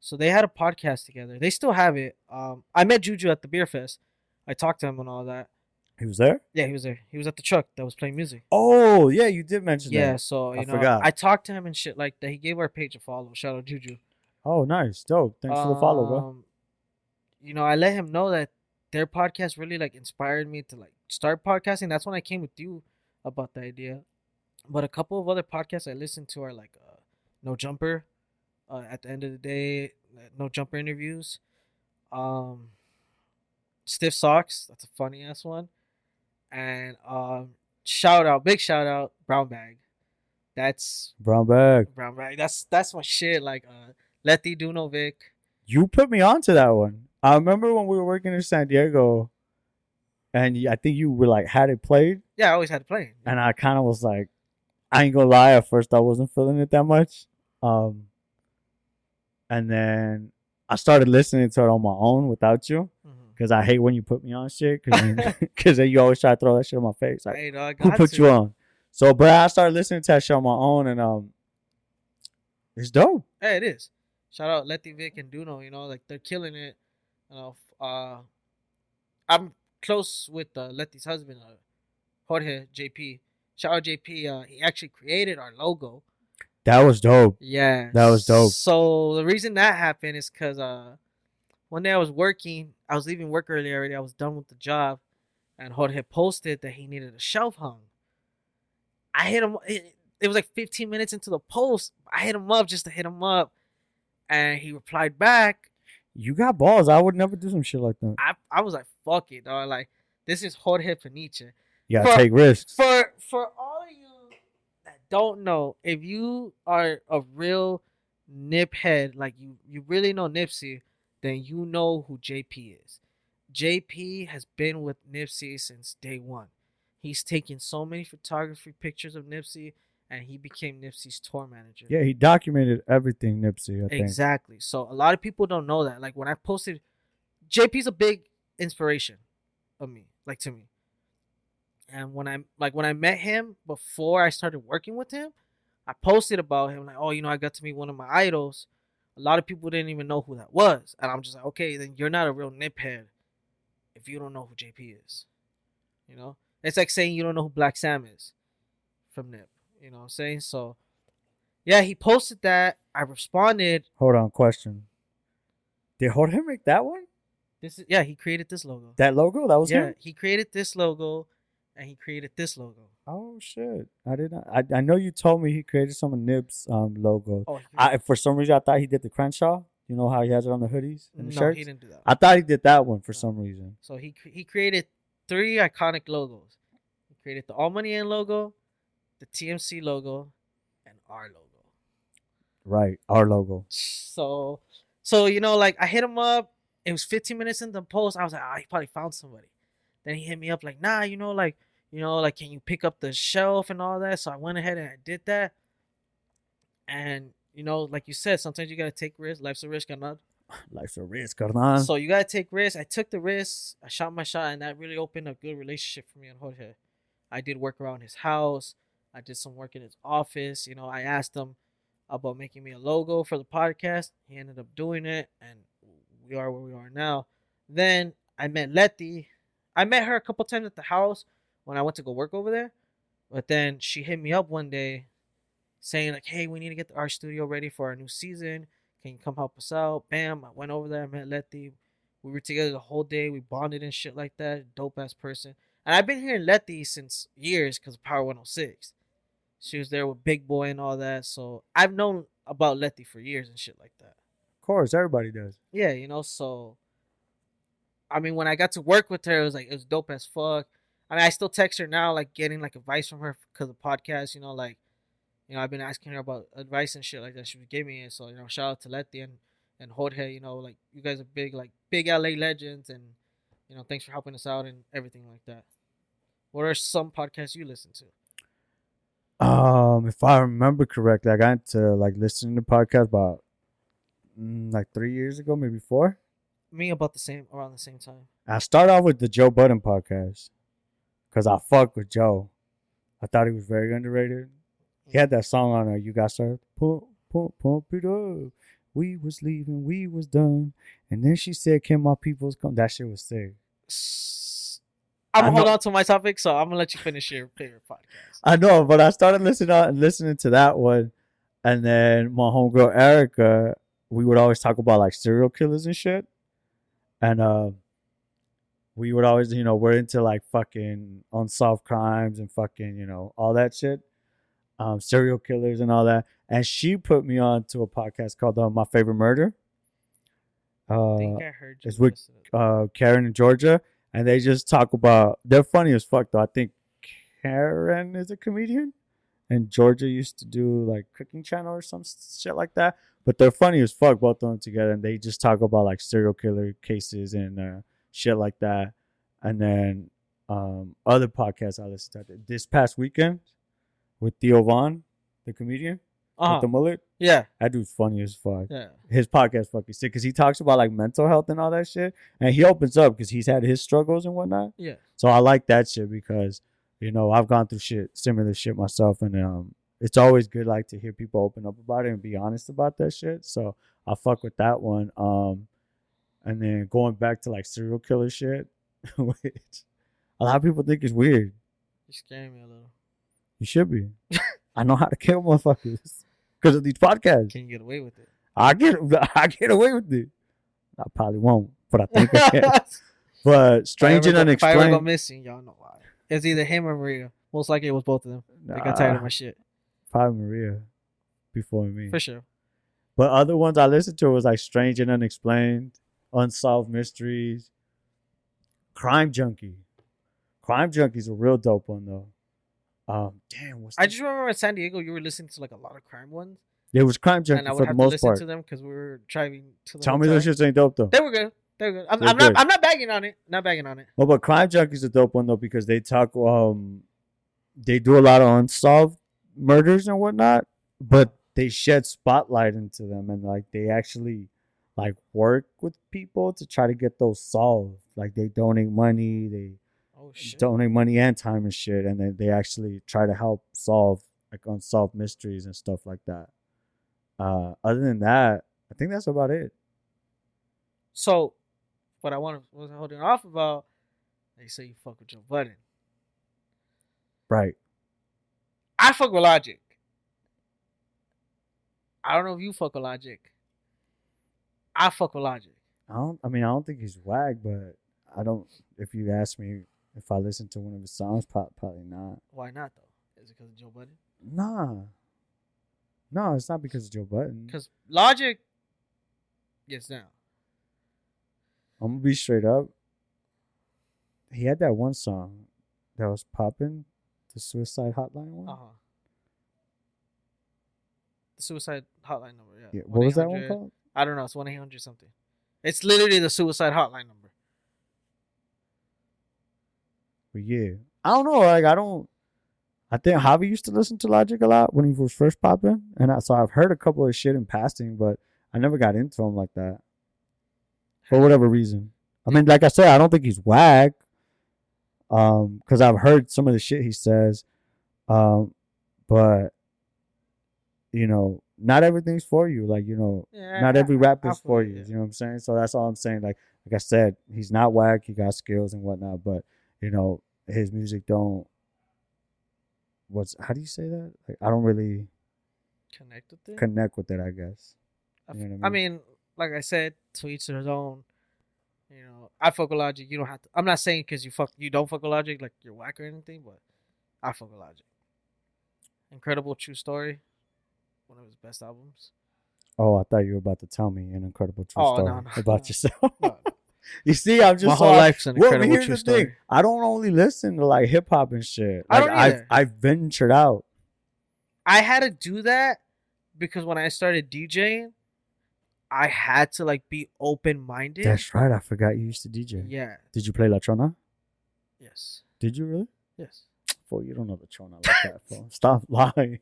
So they had a podcast together. They still have it. Um I met Juju at the beer fest. I talked to him and all that. He was there. Yeah, he was there. He was at the truck that was playing music. Oh yeah, you did mention Yeah, that. Yeah, so you I know, forgot. I talked to him and shit like that. He gave our page a follow. Shout out Juju. Oh, nice, dope. Thanks for the follow, bro. Um, You know, I let him know that their podcast really like inspired me to like start podcasting. That's when I came with you about the idea. But a couple of other podcasts I listen to are like uh, No Jumper. Uh, at the end of the day, No Jumper interviews. Um, Stiff Socks. That's a funny ass one. And um, shout out, big shout out, Brown Bag. That's Brown bag. Brown Bag. That's that's my shit. Like uh, Letty Dunovic. You put me onto that one. I remember when we were working in San Diego, and I think you were like had it played, Yeah, I always had to play. and I kind of was like, I ain't gonna lie. At first, I wasn't feeling it that much. Um, and then I started listening to it on my own without you, because I hate when you put me on shit, because then you always try to throw that shit in my face. Like, Hey, dog, who got put to. you on? So, but I started listening to that shit on my own, and um, it's dope. Hey, it is. Shout out Letty Vic and Duno. You know, like they're killing it. You know, uh, I'm close with uh, Letty's husband, uh, Jorge JP. Shout out JP. Uh, he actually created our logo. That was dope. Yeah, That was dope. So the reason that happened is because uh, one day I was working. I was leaving work early already. I was done with the job, and Jorge posted that he needed a shelf hung. I hit him. It, it was like 15 minutes into the post. I hit him up just to hit him up, and he replied back. You got balls. I would never do some shit like that. I I was like, "Fuck it, dog!" Like this is Jorge Peniche. You gotta For- take risks. For for all of you that don't know, if you are a real nip head, like you you really know Nipsey, then you know who JP is. JP has been with Nipsey since day one. He's taken so many photography pictures of Nipsey, and he became Nipsey's tour manager. Yeah, he documented everything, Nipsey. I think. Exactly. So a lot of people don't know that. Like when I posted, JP's a big inspiration of me, like to me. And when I like when I met him before I started working with him, I posted about him like, oh, you know, I got to meet one of my idols. A lot of people didn't even know who that was, and I'm just like, okay, then you're not a real niphead if you don't know who JP is. You know, it's like saying you don't know who Blacc Sam is from Nip. You know what I'm saying? So, yeah, he posted that. I responded. Hold on, question. Did Jorge make that one? This is yeah, he created this logo. That logo? That was yeah, him? he created this logo, and he created this logo. Oh shit! I did not. I, I know you told me he created some of Nip's um logos. Oh, I for some reason I thought he did the Crenshaw. You know how he has it on the hoodies and the no, shirts. he didn't do that. I thought he did that one for No. some reason. So he he created three iconic logos. He created the All Money In logo, the TMC logo, and our logo. Right, our logo. So so you know, like I hit him up. It was 15 minutes in the post. I was like, ah, he probably found somebody. Then he hit me up like, nah, you know, like, you know, like, can you pick up the shelf and all that? So I went ahead and I did that. And you know, like you said, sometimes you gotta take risks. Life's a risk not. Life's a risk, carnal. So you gotta take risks. I took the risks. I shot my shot, and that really opened a good relationship for me and Jorge. I did work around his house. I did some work in his office. You know, I asked him about making me a logo for the podcast. He ended up doing it, and we are where we are now. Then I met Letty. I met her a couple times at the house when I went to go work over there. But then she hit me up one day saying like, "Hey, we need to get our studio ready for our new season. Can you come help us out?" Bam! I went over there. I met Letty. We were together the whole day. We bonded and shit like that. Dope ass person. And I've been hearing Letty since years because of Power 106. She was there with Big Boy and all that. So I've known about Letty for years and shit like that. Course, everybody does. Yeah, you know, so I mean when I got to work with her, it was like it was dope as fuck. I mean, I still text her now, like getting like advice from her because of the podcast, you know, like you know, I've been asking her about advice and shit like that. She would give me it. So, you know, shout out to Letty and, and Jorge, you know, like you guys are big, like big LA legends and you know, thanks for helping us out and everything like that. What are some podcasts you listen to? Um, if I remember correctly, I got into like listening to podcasts about Mm, like three years ago, maybe four. Me about the same around the same time. I started off with the Joe Budden podcast because I fuck with Joe. I thought he was very underrated. He had that song on there. You got started. Pump, pump, pump it up. We was leaving, we was done, and then she said, "Can my peoples come?" That shit was sick. I'm gonna hold on to my topic, so I'm gonna let you finish your favorite podcast. I know, but I started listening to, listening to that one, and then my homegirl Erica, we would always talk about like serial killers and shit, and uh, we would always, you know, we're into like fucking unsolved crimes and fucking, you know, all that shit. um, serial killers and all that. And she put me on to a podcast called uh, My Favorite Murder. I Uh, think I heard you. it's with- listen to it. uh, Karen in Georgia, and they just talk about. They're funny as fuck though. I think Karen is a comedian, and Georgia used to do like Cooking Channel or some shit like that. But they're funny as fuck, both of them together, and they just talk about like serial killer cases and uh, shit like that. And then um, other podcasts I listened to this past weekend with Theo Von, the comedian Uh-huh. with the mullet. Yeah, That dude's funny as fuck yeah. his podcast fucking sick because he talks about like mental health and all that shit, and he opens up because he's had his struggles and whatnot. Yeah. So I like that shit because you know I've gone through shit similar shit myself, and um, it's always good like to hear people open up about it and be honest about that shit. So I fuck with that one. Um, and then going back to like serial killer shit, which a lot of people think is weird. You scaring me a little. You should be. I know how to kill motherfuckers because of these podcasts. Can you get away with it? I get I get away with it. I probably won't, but I think I can. But strange and If I ever go missing, y'all know why. It's either him or Maria. Most likely it was both of them. They got tired of my shit. Probably Maria before me. For sure. But other ones I listened to was like strange and unexplained, unsolved mysteries, crime junkie. Crime junkie's a real dope one though. Um, damn, what's I the- just remember in San Diego, you were listening to like a lot of crime ones, it was crime junkie and I for would the have to most listen part. to them because we were driving to the. Tell me those shits ain't dope though. They were good. They were good. I'm, I'm not. good. I'm not bagging on it. Not bagging on it. Well, but Crime Junkie's is a dope one though because they talk um they do a lot of unsolved murders and whatnot, but they shed spotlight into them and like they actually like work with people to try to get those solved. Like they donate money, they Oh shit. donate money and time and shit, and then they actually try to help solve like unsolved mysteries and stuff like that. Uh, other than that, I think that's about it. So, what I want was holding off about. They say you fuck with Joe Budden. Right. I fuck with Logic. I don't know if you fuck with Logic. I fuck with Logic. I don't. I mean, I don't think he's whack, but I don't. If you ask me if I listen to one of his songs, probably not. Why not though? Is it because of Joe Budden? Nah. No, it's not because of Joe Budden. Because Logic gets down. I'm gonna be straight up. He had that one song that was popping, the Suicide Hotline one. Uh huh. The suicide hotline number. Yeah. yeah. What was that one called? I don't know. It's one eight hundred something. It's literally the suicide hotline number. But yeah, I don't know. Like I don't. I think Javi used to listen to Logic a lot when he was first popping, and I, so I've heard a couple of shit in passing, but I never got into him like that for whatever reason. I mean, like I said, I don't think he's whack. Um, because I've heard some of the shit he says, um, but you know, not everything's for you. Like you know, Yeah, not every rap is for you. You know what I'm saying? So that's all I'm saying. Like like I said, he's not whack. He got skills and whatnot, but you know his music don't. What's how do you say that? Like I don't really Connect with it. connect with it. I guess. You know I I mean, like I said, to each their own. You know, I fuck with Logic. You don't have to. I'm not saying because you fuck, you don't fuck with Logic, like you're whack or anything, but I fuck with Logic. Incredible True Story, one of his best albums. Oh, I thought you were about to tell me an incredible true Oh, story no, no, about no. yourself. You see, I'm just My whole so- life's an Well, incredible here's true the thing. story. I don't only listen to like hip hop and shit. I don't I've. I've ventured out. I had to do that because when I started DJing, I had to like be open minded. That's right. I forgot you used to DJ. Yeah. Did you play La Chona? Yes. Did you really? Yes. Fool, you don't know the Chona like that. fool. Stop lying.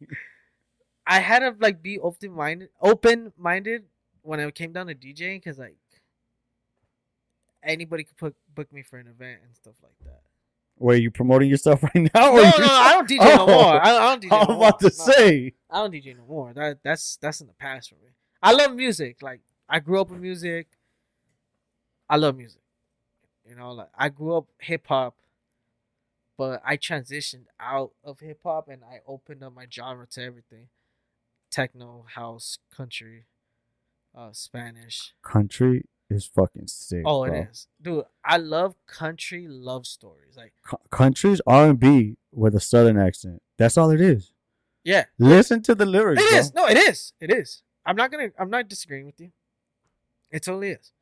I had to like be open minded, open minded when I came down to DJing because like anybody could put, book me for an event and stuff like that. Were you promoting yourself right now? No, or no, I don't DJ no Oh, more. I, I don't DJ. I was no about to No, say. I don't DJ no more. That that's that's in the past for me. I love music. Like I grew up with music. I love music. You know, like I grew up hip hop, but I transitioned out of hip hop and I opened up my genre to everything: techno, house, country, uh, Spanish. Country is fucking sick. Oh, it bro. is, dude. I love country love stories. Like C- country's R and B with a southern accent. That's all it is. Yeah, Listen to the lyrics. it bro. is. No, it is. It is. I'm not gonna. I'm not disagreeing with you. It totally is.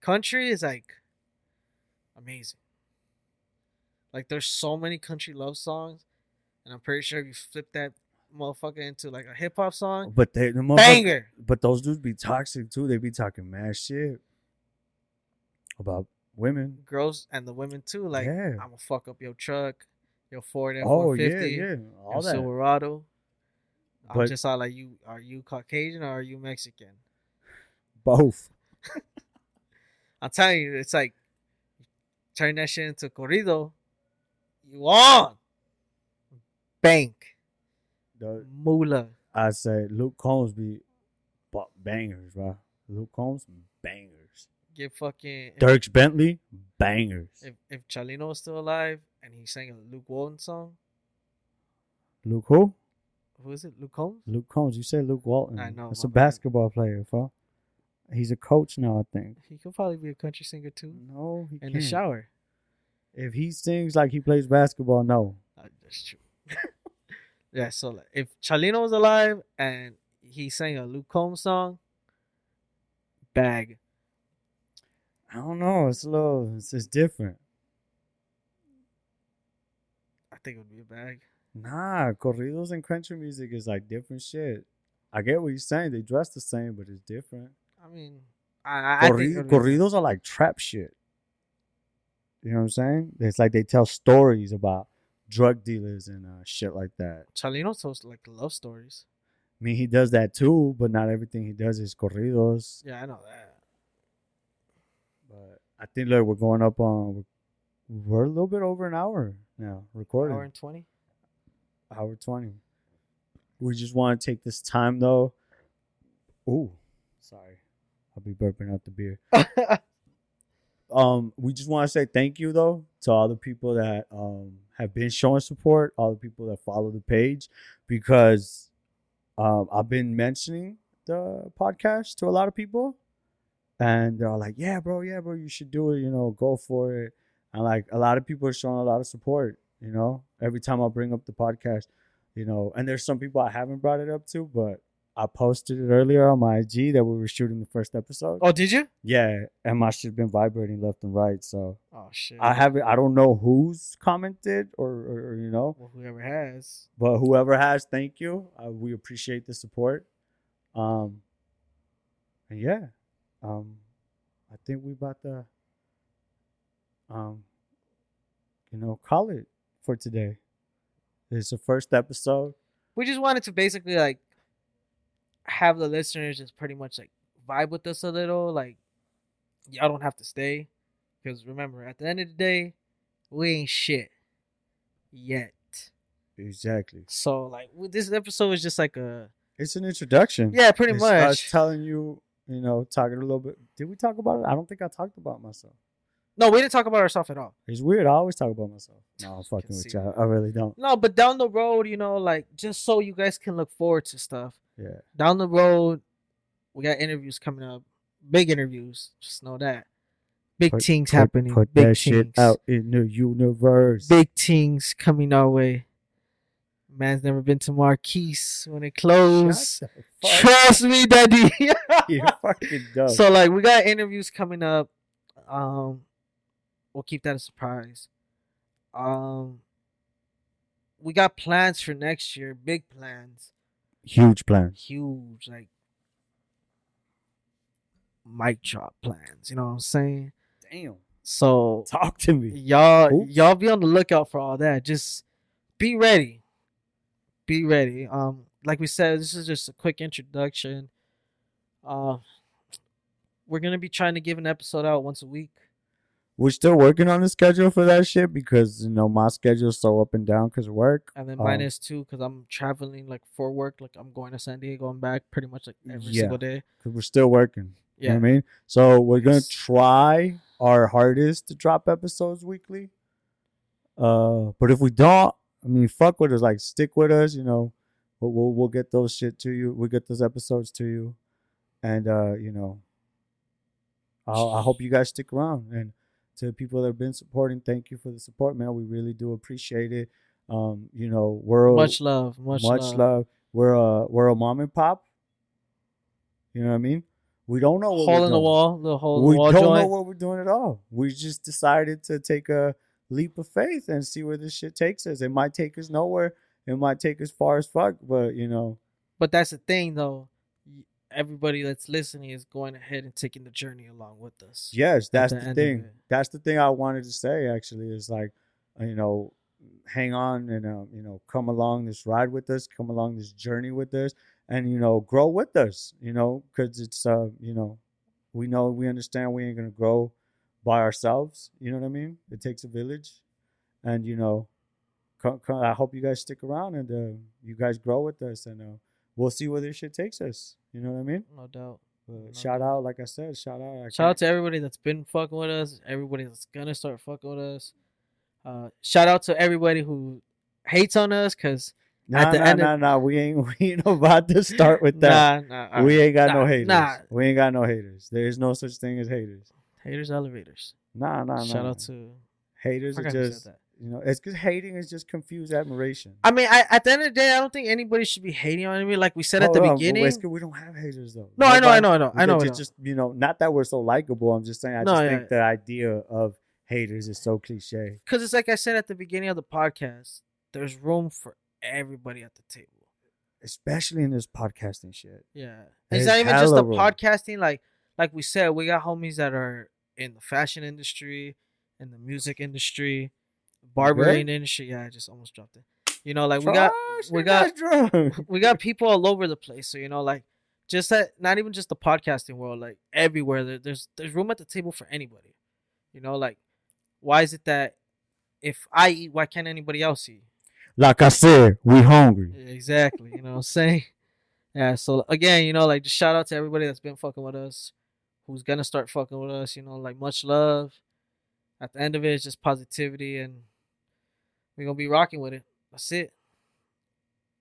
Country is like amazing. Like there's so many country love songs, and I'm pretty sure if you flip that motherfucker into like a hip hop song, But they the banger. But those dudes be toxic too. They be talking mad shit about women. Girls and the women too. Like Yeah. I'm gonna fuck up your truck, your Ford F Oh one yeah, fifty, yeah, your all that. Silverado. I'm But- just all like you. Are you Caucasian or are you Mexican? Both. I'm telling you, it's like turn that shit into corrido. You on bank The, moolah. I say Luke Combs be bangers, bro. Luke Combs bangers. Get fucking. If, Dierks Bentley bangers. if if Chalino was still alive and he sang a Luke Walton song, Luke who? Who is it? Luke Combs. Luke Combs. You said Luke Walton. I know, That's a bad. basketball player, fo. He's a coach now, I think. He could probably be a country singer too. No, he In can't. the shower. If he sings like he plays basketball, no. Uh, that's true. yeah. So like, if Chalino was alive and he sang a Luke Combs song, bag. I don't know. It's a little. It's just different. I think it would be a bag. Nah, corridos and country music is like different shit. I get what you're saying. They dress the same, but it's different. I mean, I, I, Corri- think it would be- corridos are like trap shit. You know what I'm saying? It's like they tell stories about drug dealers and uh, shit like that. Chalino tells like love stories. I mean, he does that too, but not everything he does is corridos. Yeah, I know that. But I think look, we're going up on. We're a little bit over an hour now recording. Hour and twenty. Hour 20 we just want to take this time though. Ooh, sorry. I'll be burping out the beer. Um we just want to say thank you though to all the people that um have been showing support all the people that follow the page because um i've been mentioning the podcast to a lot of people and they're all like yeah bro yeah bro you should do it you know go for it. And like a lot of people are showing a lot of support you know every time i bring up the podcast you know and there's some people i haven't brought it up to but i posted it earlier on my ig that we were shooting the first episode oh, did you? yeah and my shit's been vibrating left and right so Oh shit. i haven't i don't know who's commented or, or, or, you know Well, whoever has. but whoever has thank you uh, we appreciate the support um and yeah um i think we about to um you know call it for today. It's the first episode. We just wanted to basically like have the listeners just pretty much like vibe with us a little. Like, y'all don't have to stay, because remember, at the end of the day, we ain't shit yet. exactly. So like, this episode is just like a it's an introduction. Yeah, pretty It's much. telling you you know talking a little bit. Did we talk about it? I don't think i talked about myself no, we didn't talk about ourselves at all. it's weird i always talk about myself no i'm fucking with you I, really don't No, but down the road, you know, like just so you guys can look forward to stuff. yeah Down the road, we got interviews coming up, big interviews. Just know that big Put- things put- happening. Put big that things. shit out in the universe. Big things coming our way. Man's never been to Marquise when it closed. Shut the fuck Trust me, daddy. you fucking dumb. so like we got interviews coming up. Um we'll keep that a surprise. Um we got plans for next year, big plans. Huge plans. Huge, like mic drop plans, you know what I'm saying? Damn. So Talk to me. y'all Oops. y'all be on the lookout for all that. Just be ready. Be ready. Um, like we said, this is just a quick introduction. Uh, we're gonna be trying to give an episode out once a week. We're still working on the schedule for that shit because you know my schedule's so up and down because work. And then Um, mine is too, because I'm traveling like for work. Like I'm going to San Diego and back pretty much like every Yeah. single day. Because we're still working. You Yeah. know what I mean? So we're gonna try our hardest to drop episodes weekly. Uh, but if we don't, I mean, fuck with us. Like, stick with us. You know, we'll we'll, we'll get those shit to you. We'll get those episodes to you, and uh, you know, I I hope you guys stick around. And to people that have been supporting, thank you for the support, man. We really do appreciate it. Um, you know, we're Much love. Much, much love. love. We're a we're a mom and pop. You know what I mean? We don't know what Hole we're in the doing. wall. The hole in We the wall don't know what we're doing at all. We just decided to take a leap of faith and see where this shit takes us. It might take us nowhere. It might take us far as fuck, but you know, But that's the thing, though. Everybody that's listening is going ahead and taking the journey along with us. yes, that's the the, thing. That's the thing I wanted to say. Actually, is like, uh, you know, hang on and uh, you know, come along this ride with us, come along this journey with us, and you know, grow with us. You know, because it's uh, you know, we know we understand we ain't gonna grow by ourselves. You know what I mean? It takes a village, and you know, co- co- I hope you guys stick around and uh, you guys grow with us, and uh, we'll see where this shit takes us. You know what I mean? No doubt. But No shout doubt. out, like I said, shout out. I Shout out to everybody that's been fucking with us. Everybody that's gonna start fucking with us. Uh, shout out to everybody who hates on us because Nah, at the nah, end of- nah, nah. We ain't we ain't about to start with that. nah, nah, we ain't got no haters. nah. We ain't got no haters. There is no such thing as haters. haters elevators. Nah, nah, nah. shout out to haters are forgot who said just. You know it's because hating is just confused admiration. I mean, I, at the end of the day, I don't think anybody should be hating on anybody. Like we said at the on, beginning. it's 'cause we don't have haters though. No, I know, I know, I know, I know. It's Just, you know, not that we're so likable. I'm just saying. I No, just yeah. think the idea of haters is so cliche. Because it's like I said at the beginning of the podcast, there's room for everybody at the table. Especially in this podcasting shit. Yeah, There's it's not even just the room. podcasting. Like, like we said, we got homies that are in the fashion industry, in the music industry, barbering and shit. Yeah, I just almost dropped it. You know, like we got we got- drunk. we got people all over the place. So you know, like just that, not even just the podcasting world, like everywhere. There, there's there's room at the table for anybody. You know, like why is it that if I eat, why can't anybody else eat? Like I said, we hungry. Exactly. You know what I'm saying? Yeah, so again, you know, like just shout out to everybody that's been fucking with us, who's gonna start fucking with us, you know, like much love. At the end of it, it's just positivity and we're gonna be rocking with it. That's it.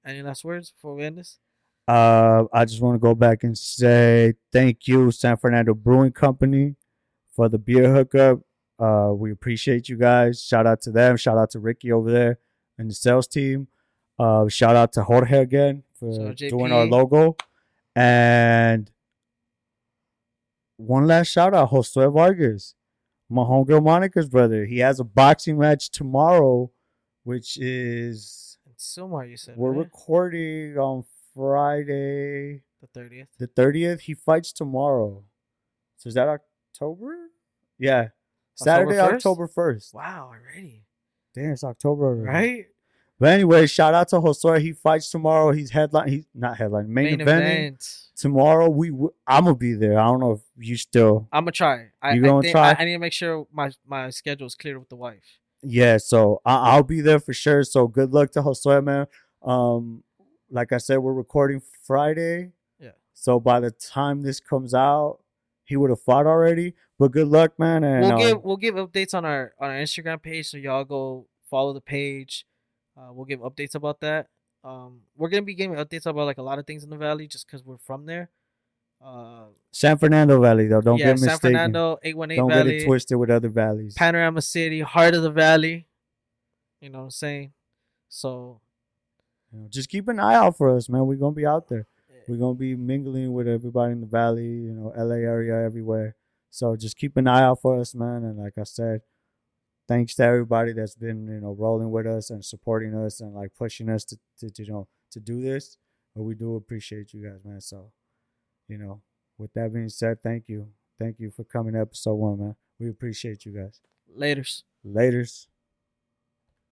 Any last words before we end this? Uh, I just want to go back and say thank you, San Fernando Brewing Company, for the beer hookup. Uh, we appreciate you guys. Shout out to them. Shout out to Ricky over there and the sales team. Uh, shout out to Jorge again for out doing our logo. And one last shout out, Josue Vargas, my homegirl Monica's brother. He has a boxing match tomorrow, which is Sylmar, you said we're right? recording on Friday the thirtieth. the 30th. He fights tomorrow. So is that October? Yeah. Saturday, 1st? October 1st. Wow, already. Damn, it's October already. Right? But anyway, shout out to Josue. He fights tomorrow. He's headline. He's not headline. Main, Main event. tomorrow. We w- I'm gonna be there. I don't know if you still. I'm gonna try. I, You I gonna think- try? I, I need to make sure my my schedule is clear with the wife. Yeah, so I- I'll be there for sure. So good luck to Josue, man. Um, like I said, we're recording Friday. Yeah. So by the time this comes out, he would have fought already. But good luck, man. And we'll uh, give we'll give updates on our on our Instagram page, so y'all go follow the page. Uh, we'll give updates about that. Um, we're gonna be giving updates about like a lot of things in the valley, just because we're from there. Uh, San Fernando Valley, though. Don't yeah, get mistaken. San. Fernando, eight one eight Don't Valley, get it twisted with other valleys. Panorama City, heart of the valley. You know what I'm saying? So You know, just keep an eye out for us, man. We're gonna be out there. We're gonna be mingling with everybody in the valley, you know, LA area, everywhere. So just keep an eye out for us, man. And like I said, thanks to everybody that's been, you know, rolling with us and supporting us and like pushing us to, to, to you know, to do this. But we do appreciate you guys, man. So, you know, with that being said, thank you. Thank you for coming to episode one, man. We appreciate you guys. laters. Laters.